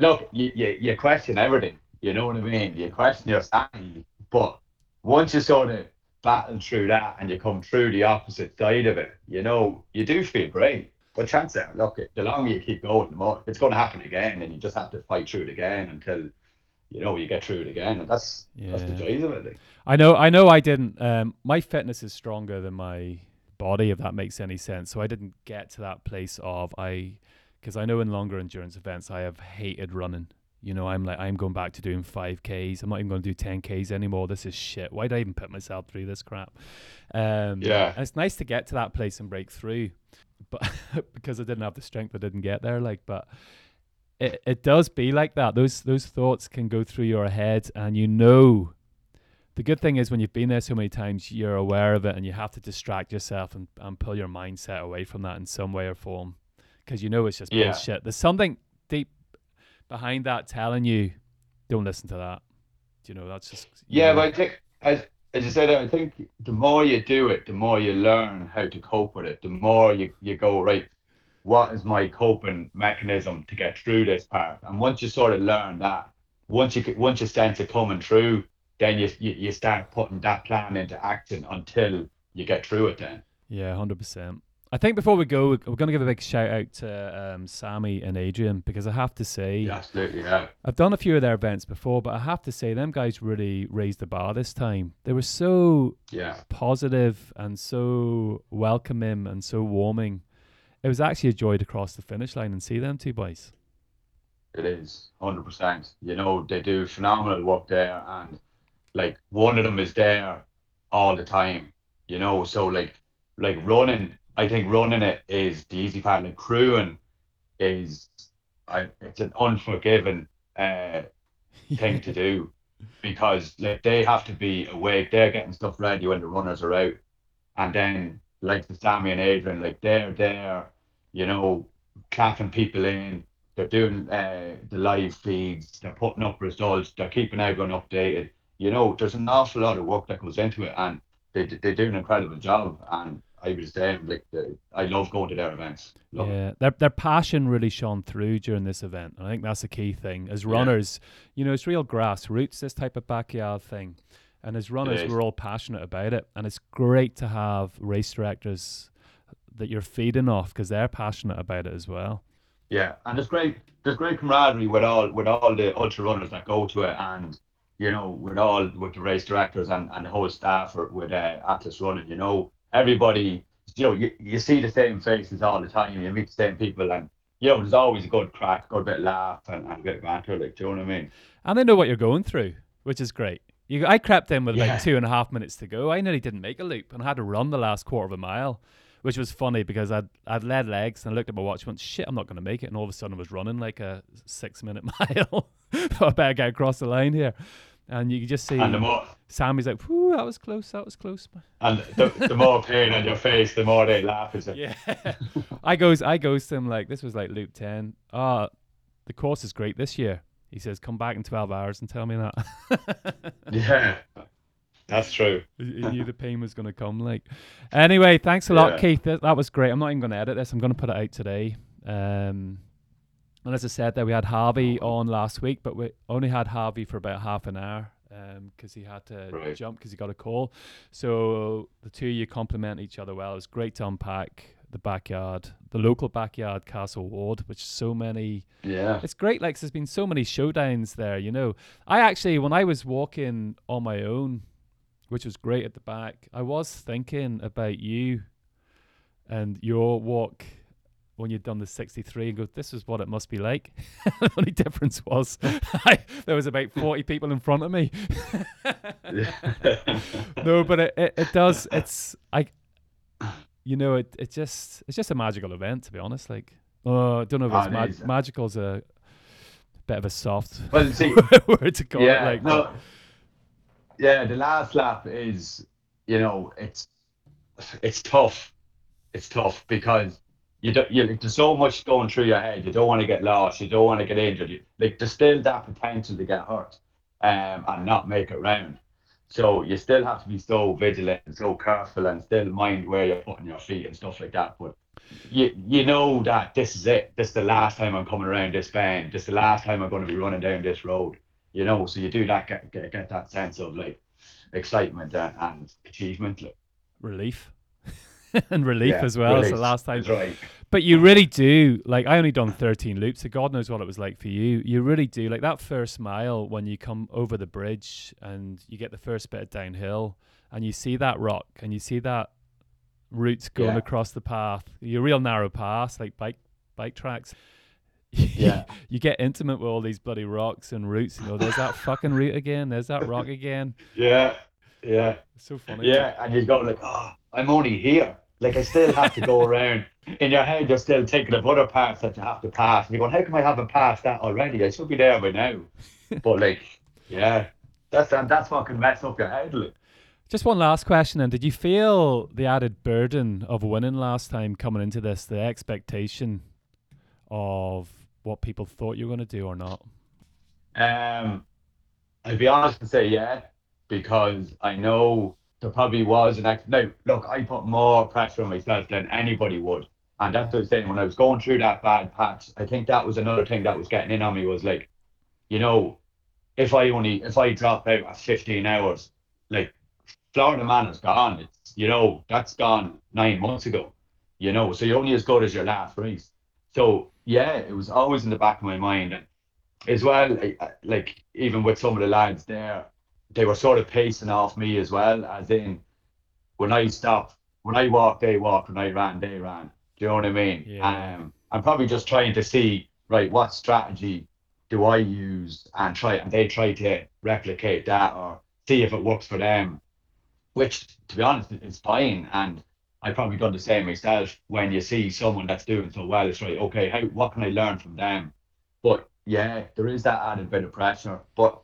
look, you, you, you question everything. You know what I mean? You question your sanity. But once you sort of battle through that and you come through the opposite side of it, you know, you do feel great. But chances are, look, the longer you keep going, the more it's going to happen again, and you just have to fight through it again until you know you get through it again, and that's that's the Yeah. joys of it. I know. I know. I didn't. Um, my fitness is stronger than my body, if that makes any sense. So I didn't get to that place of I, because I know in longer endurance events I have hated running. You know, I'm like I'm going back to doing five Ks. I'm not even going to do ten Ks anymore. This is shit. Why did I even put myself through this crap? Um, Yeah. it's nice to get to that place and break through, but because I didn't have the strength, I didn't get there. Like, but it, it does be like that. Those those thoughts can go through your head, and you know the good thing is when you've been there so many times, you're aware of it, and you have to distract yourself and, and pull your mindset away from that in some way or form, because you know it's just Yeah. bullshit. There's something deep behind that telling you, don't listen to that. You know, that's just Yeah, know. but I think as as you said, I think the more you do it, the more you learn how to cope with it. The more you, you go, right, what is my coping mechanism to get through this part? And once you sort of learn that, once you once you sense it coming through, then you, you you start putting that plan into action until you get through it. Then Yeah, hundred percent. I think before we go, we're going to give a big shout out to um, Sammy and Adrian because I have to say, yeah, absolutely, yeah, I've done a few of their events before, but I have to say, them guys really raised the bar this time. They were so yeah, positive and so welcoming and so warming. It was actually a joy to cross the finish line and see them two boys. it is hundred percent. You know, they do phenomenal work there, and like one of them is there all the time. You know, so like like running, I think running it is the easy part. and crewing is, I it's an unforgiving uh thing to do because like they have to be awake. They're getting stuff ready when the runners are out, and then like the Sammy and Adrian, like they're there, you know, clapping people in. They're doing uh, the live feeds. They're putting up results. They're keeping everyone updated. You know, there's an awful lot of work that goes into it, and they they do an incredible job. And I was saying, like, the, I love going to their events. Love it. Yeah, their their passion really shone through during this event, and I think that's the key thing. As Yeah. runners, you know, it's real grassroots this type of backyard thing, and as runners, we're all passionate about it, and it's great to have race directors that you're feeding off because they're passionate about it as well. Yeah, and there's great there's great camaraderie with all with all the ultra runners that go to it, and you know with all with the race directors and, and the whole staff or with uh, Atlas Running. You know, everybody. You know, you, you see the same faces all the time. You meet the same people, and you know there's always a good crack, good bit of laugh, and, and a bit of banter. Like, do you know what I mean? And they know what you're going through, which is great. You, I crept in with Yeah. like two and a half minutes to go. I nearly didn't make a loop, and I had to run the last quarter of a mile, which was funny because I'd I'd led legs and I looked at my watch, and went shit, I'm not going to make it, and all of a sudden I was running like a six minute mile. I better get across the line here, and you could just see And the more Sammy's like, "Whew, that was close, that was close." and the, the more pain on your face, the more they laugh. Is it? Yeah, I goes I goes to him like this was like loop ten. Ah, the course is great this year. He says, "Come back in twelve hours and tell me that." Yeah, that's true. He he knew the pain was going to come. Like, anyway, thanks a lot, Yeah. Keith. That, that was great. I'm not even going to edit this. I'm going to put it out today. Um, and as I said, there we had Harvey oh, on last week, but we only had Harvey for about half an hour um, because he had to Right. jump because he got a call. So the two of you complement each other well. It was great to unpack the backyard, the local backyard, Castle Ward, which so many Yeah. it's great. Like, there's been so many showdowns there. You know, I actually, when I was walking on my own, which was great at the back, I was thinking about you and your walk when you'd done the 63 and go, this is what it must be like. the only difference was I, there was about 40 people in front of me. no, but it, it, it does. It's I, you know, it it just it's just a magical event to be honest. Like, oh, I don't know if Oh, it's it mag- is. magical's a bit of a soft well, see, word to call yeah, it. Like, no, yeah, the last lap is, you know, it's it's tough. It's tough because you don't. You, there's so much going through your head. You don't want to get lost. You don't want to get injured. You, like there's still that potential to get hurt, um, and not make it round. So you still have to be so vigilant and so careful, and still mind where you're putting your feet and stuff like that. But you you know that this is it. This is the last time I'm coming around this bend. This is the last time I'm going to be running down this road you know so you do that get, get, get that sense of like excitement and, and achievement like, relief. and relief yeah, as well. It's the last time right But you really do. Like I only done 13 loops, so God knows what it was like for you. You really do. Like that first mile when you come over the bridge and you get the first bit of downhill and you see that rock and you see that roots going Yeah. across the path. Your real narrow paths, like bike bike tracks. Yeah. you get intimate with all these bloody rocks and roots. You know, there's that fucking root again. There's that rock again. yeah yeah It's so funny. yeah and you got like oh i'm only here like i still have to go around in your head you're still thinking of other parts that you have to pass and you're going how come i haven't passed that already i should be there by now but like yeah That's and that's what can mess up your head. Like. Just one last question, and did you feel the added burden of winning last time coming into this, the expectation of what people thought you were going to do or not? Um, I'd be honest and say yeah, because I know there probably was an ex. Now, look, I put more pressure on myself than anybody would, and that's what I was saying. When I was going through that bad patch, I think that was another thing that was getting in on me was like, you know, if I only if I drop out at 15 hours, like Florida man is gone. It's you know that's gone nine months ago. You know, so you're only as good as your last race. So yeah, it was always in the back of my mind, and as well, like even with some of the lads there, they were sort of pacing off me as well, as in when I stopped, when I walked, they walked, when I ran, they ran. Do you know what I mean? Yeah. Um, I'm probably just trying to see right what strategy do I use and try, and they try to replicate that or see if it works for them which to be honest is fine. And I probably done the same myself. When you see someone that's doing so well, it's right. Okay, how what can I learn from them? But yeah, there is that added bit of pressure. But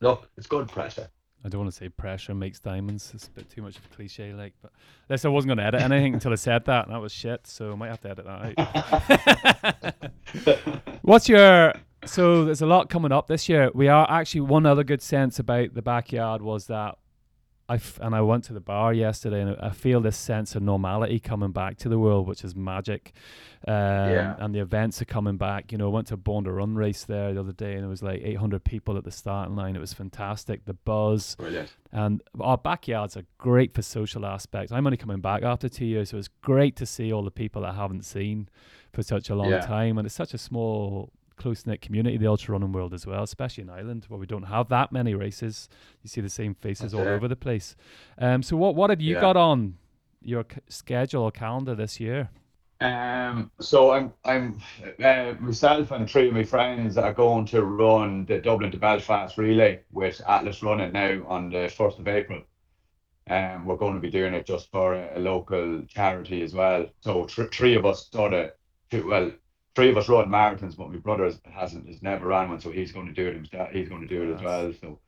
look, it's good pressure. I don't want to say pressure makes diamonds. It's a bit too much of a cliche, like. But this I wasn't going to edit anything until I said that, and that was shit. So I might have to edit that out. What's your so? There's a lot coming up this year. We are actually one other good sense about the backyard was that I f- and I went to the bar yesterday, and I feel this sense of normality coming back to the world, which is magic. Um, yeah. And the events are coming back. You know, I went to a Born to Run race there the other day, and it was like 800 people at the starting line. It was fantastic. The buzz. Brilliant. And our backyards are great for social aspects. I'm only coming back after two years, so it's great to see all the people I haven't seen for such a long Yeah. time. And it's such a small close knit community, the ultra running world as well, especially in Ireland where we don't have that many races. You see the same faces That's all it. over the place. Um, so what what have you Yeah. got on your c- schedule or calendar this year? Um, so I'm I'm uh, myself and three of my friends are going to run the Dublin to Belfast relay with Atlas Running now on the first of April. Um, we're going to be doing it just for a, a local charity as well. So thr three of us sort of well, three of us run marathons, but my brother has- hasn't has never ran one, so he's going to do it himself. He's going to do it as well. So,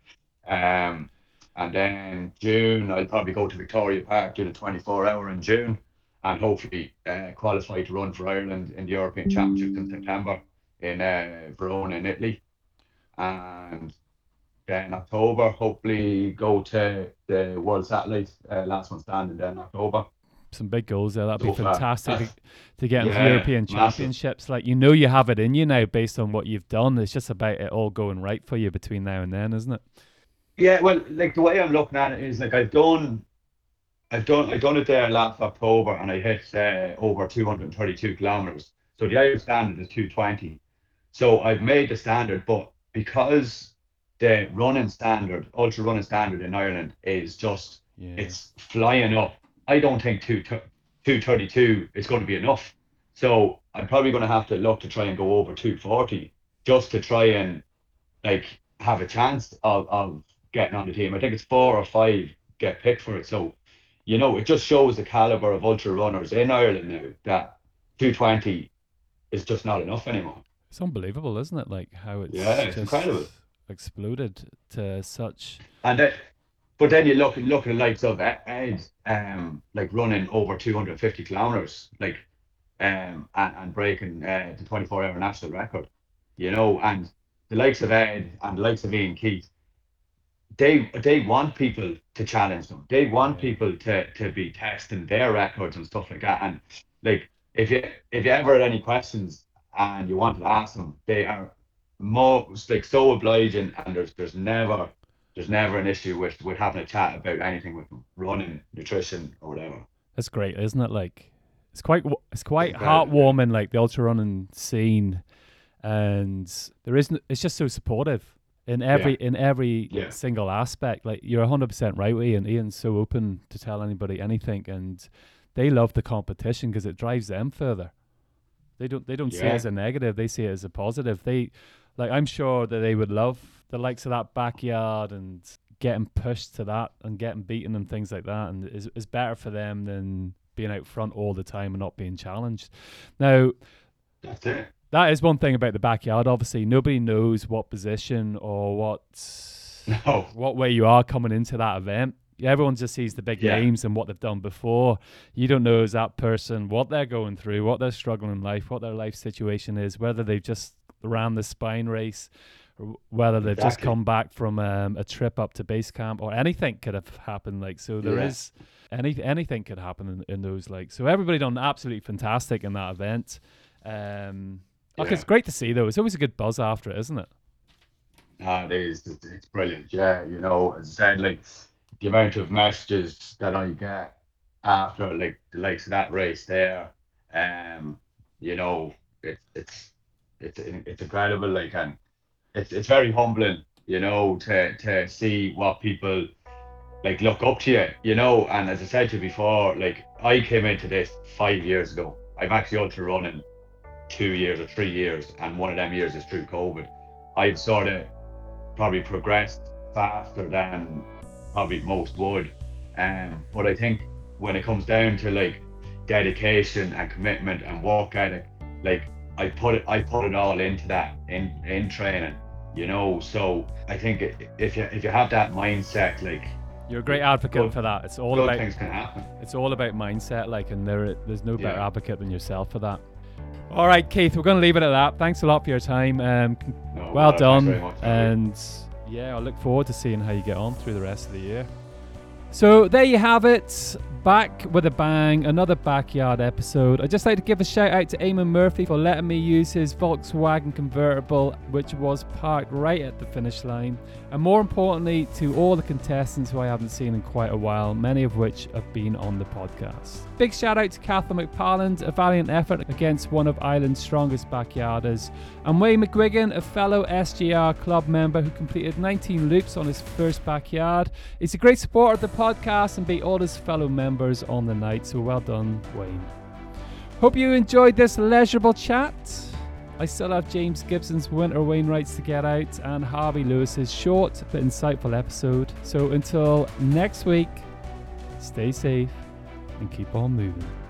um, and then June I'll probably go to Victoria Park do the 24 hour in June and hopefully uh, qualify to run for Ireland in the European Championships in September in uh, Verona in Italy. And then October, hopefully go to the World Satellite, uh, last one standing there in October. Some big goals there. That'd be So far. fantastic to, to get into Yeah, European massive. Championships. Like you know, you have it in you now based on what you've done. It's just about it all going right for you between now and then, isn't it? Yeah, well, like the way I'm looking at it is like I've done, I've done, I've done it there last October, and I hit uh, over 232 kilometers. So the Irish standard is 220. So I've made the standard, but because the running standard, ultra running standard in Ireland is just Yeah. it's flying up. I don't think two two thirty two is going to be enough. So I'm probably going to have to look to try and go over two forty just to try and like have a chance of, of getting on the team. I think it's four or five get picked for it. So you know, it just shows the caliber of ultra runners in Ireland now that two twenty is just not enough anymore. It's unbelievable, isn't it? Like how it's Yeah, it's just incredible. exploded to such. And then, but then you look look at the likes of Ed, um, like running over two hundred and fifty kilometers, like, um, and, and breaking uh, the twenty four hour national record, you know, and the likes of Ed and the likes of Ian Keith, they they want people to challenge them. They want people to to be testing their records and stuff like that. And like, if you if you ever had any questions and you want to ask them, they are most like so obliging, and there's there's never there's never an issue with with having a chat about anything with running, nutrition, or whatever. That's great, isn't it? Like it's quite it's quite It's heartwarming, like the ultra running scene, and there isn't. It's just so supportive in every in every Yeah. single aspect. Like you're hundred percent right, Ian. Ian's so open to tell anybody anything, and they love the competition because it drives them further. They don't they don't see it as a negative. They see it as a positive. They like I'm sure that they would love the likes of that backyard and getting pushed to that and getting beaten and things like that and is is better for them than being out front all the time and not being challenged. Now That's it. that is one thing about the backyard. Obviously, nobody knows what position or what No. what way you are coming into that event. Everyone just sees the big Yeah. names and what they've done before. You don't know as that person what they're going through, what they're struggling in life, what their life situation is, whether they've just ran the spine race, or whether they've just come back from um, a trip up to base camp, or anything could have happened. Like so, there is Yeah. any anything could happen in, in those. Like so, everybody done absolutely fantastic in that event. Um, Yeah. it's great to see though. It's always a good buzz after it, isn't it? Ah, it is. It's, brilliant. Yeah, you know, as I said, like the amount of messages that I get after like the likes of that race there, um, you know, it's it's it's it's incredible. Like, and it's it's very humbling, you know, to to see what people like look up to you, you know. And as I said to you before, like I came into this five years ago. I've actually ultra running two years or three years, and one of them years is through COVID. I've sort of probably progressed faster than probably most would. Um, but I think when it comes down to like dedication and commitment and work ethic, like I put it, I put it all into that in in training, you know. So I think if you if you have that mindset, like You're a great advocate Good- for that. It's all about things can happen. It's all about mindset, like, and there, there's no better Yeah. advocate than yourself for that. All right, Keith, we're going to leave it at that. Thanks a lot for your time. Um, No, well thanks done, much, and yeah, I look forward to seeing how you get on through the rest of the year. So there you have it. Back with a bang, another backyard episode. I'd just like to give a shout out to Eamon Murphy for letting me use his Volkswagen convertible, which was parked right at the finish line. And more importantly, to all the contestants who I haven't seen in quite a while, many of which have been on the podcast. Big shout out to Cathal McParland, a valiant effort against one of Ireland's strongest backyarders, and Wayne McGuigan, a fellow SGR club member who completed 19 loops on his first backyard. He's a great supporter of the podcast and beat all his fellow members on the night, so well done, Wayne. Hope you enjoyed this leisurable chat. I still have James Gibson's Winter Wainwrights to get out and Harvey Lewis's short but insightful episode. So until next week, stay safe and keep on moving.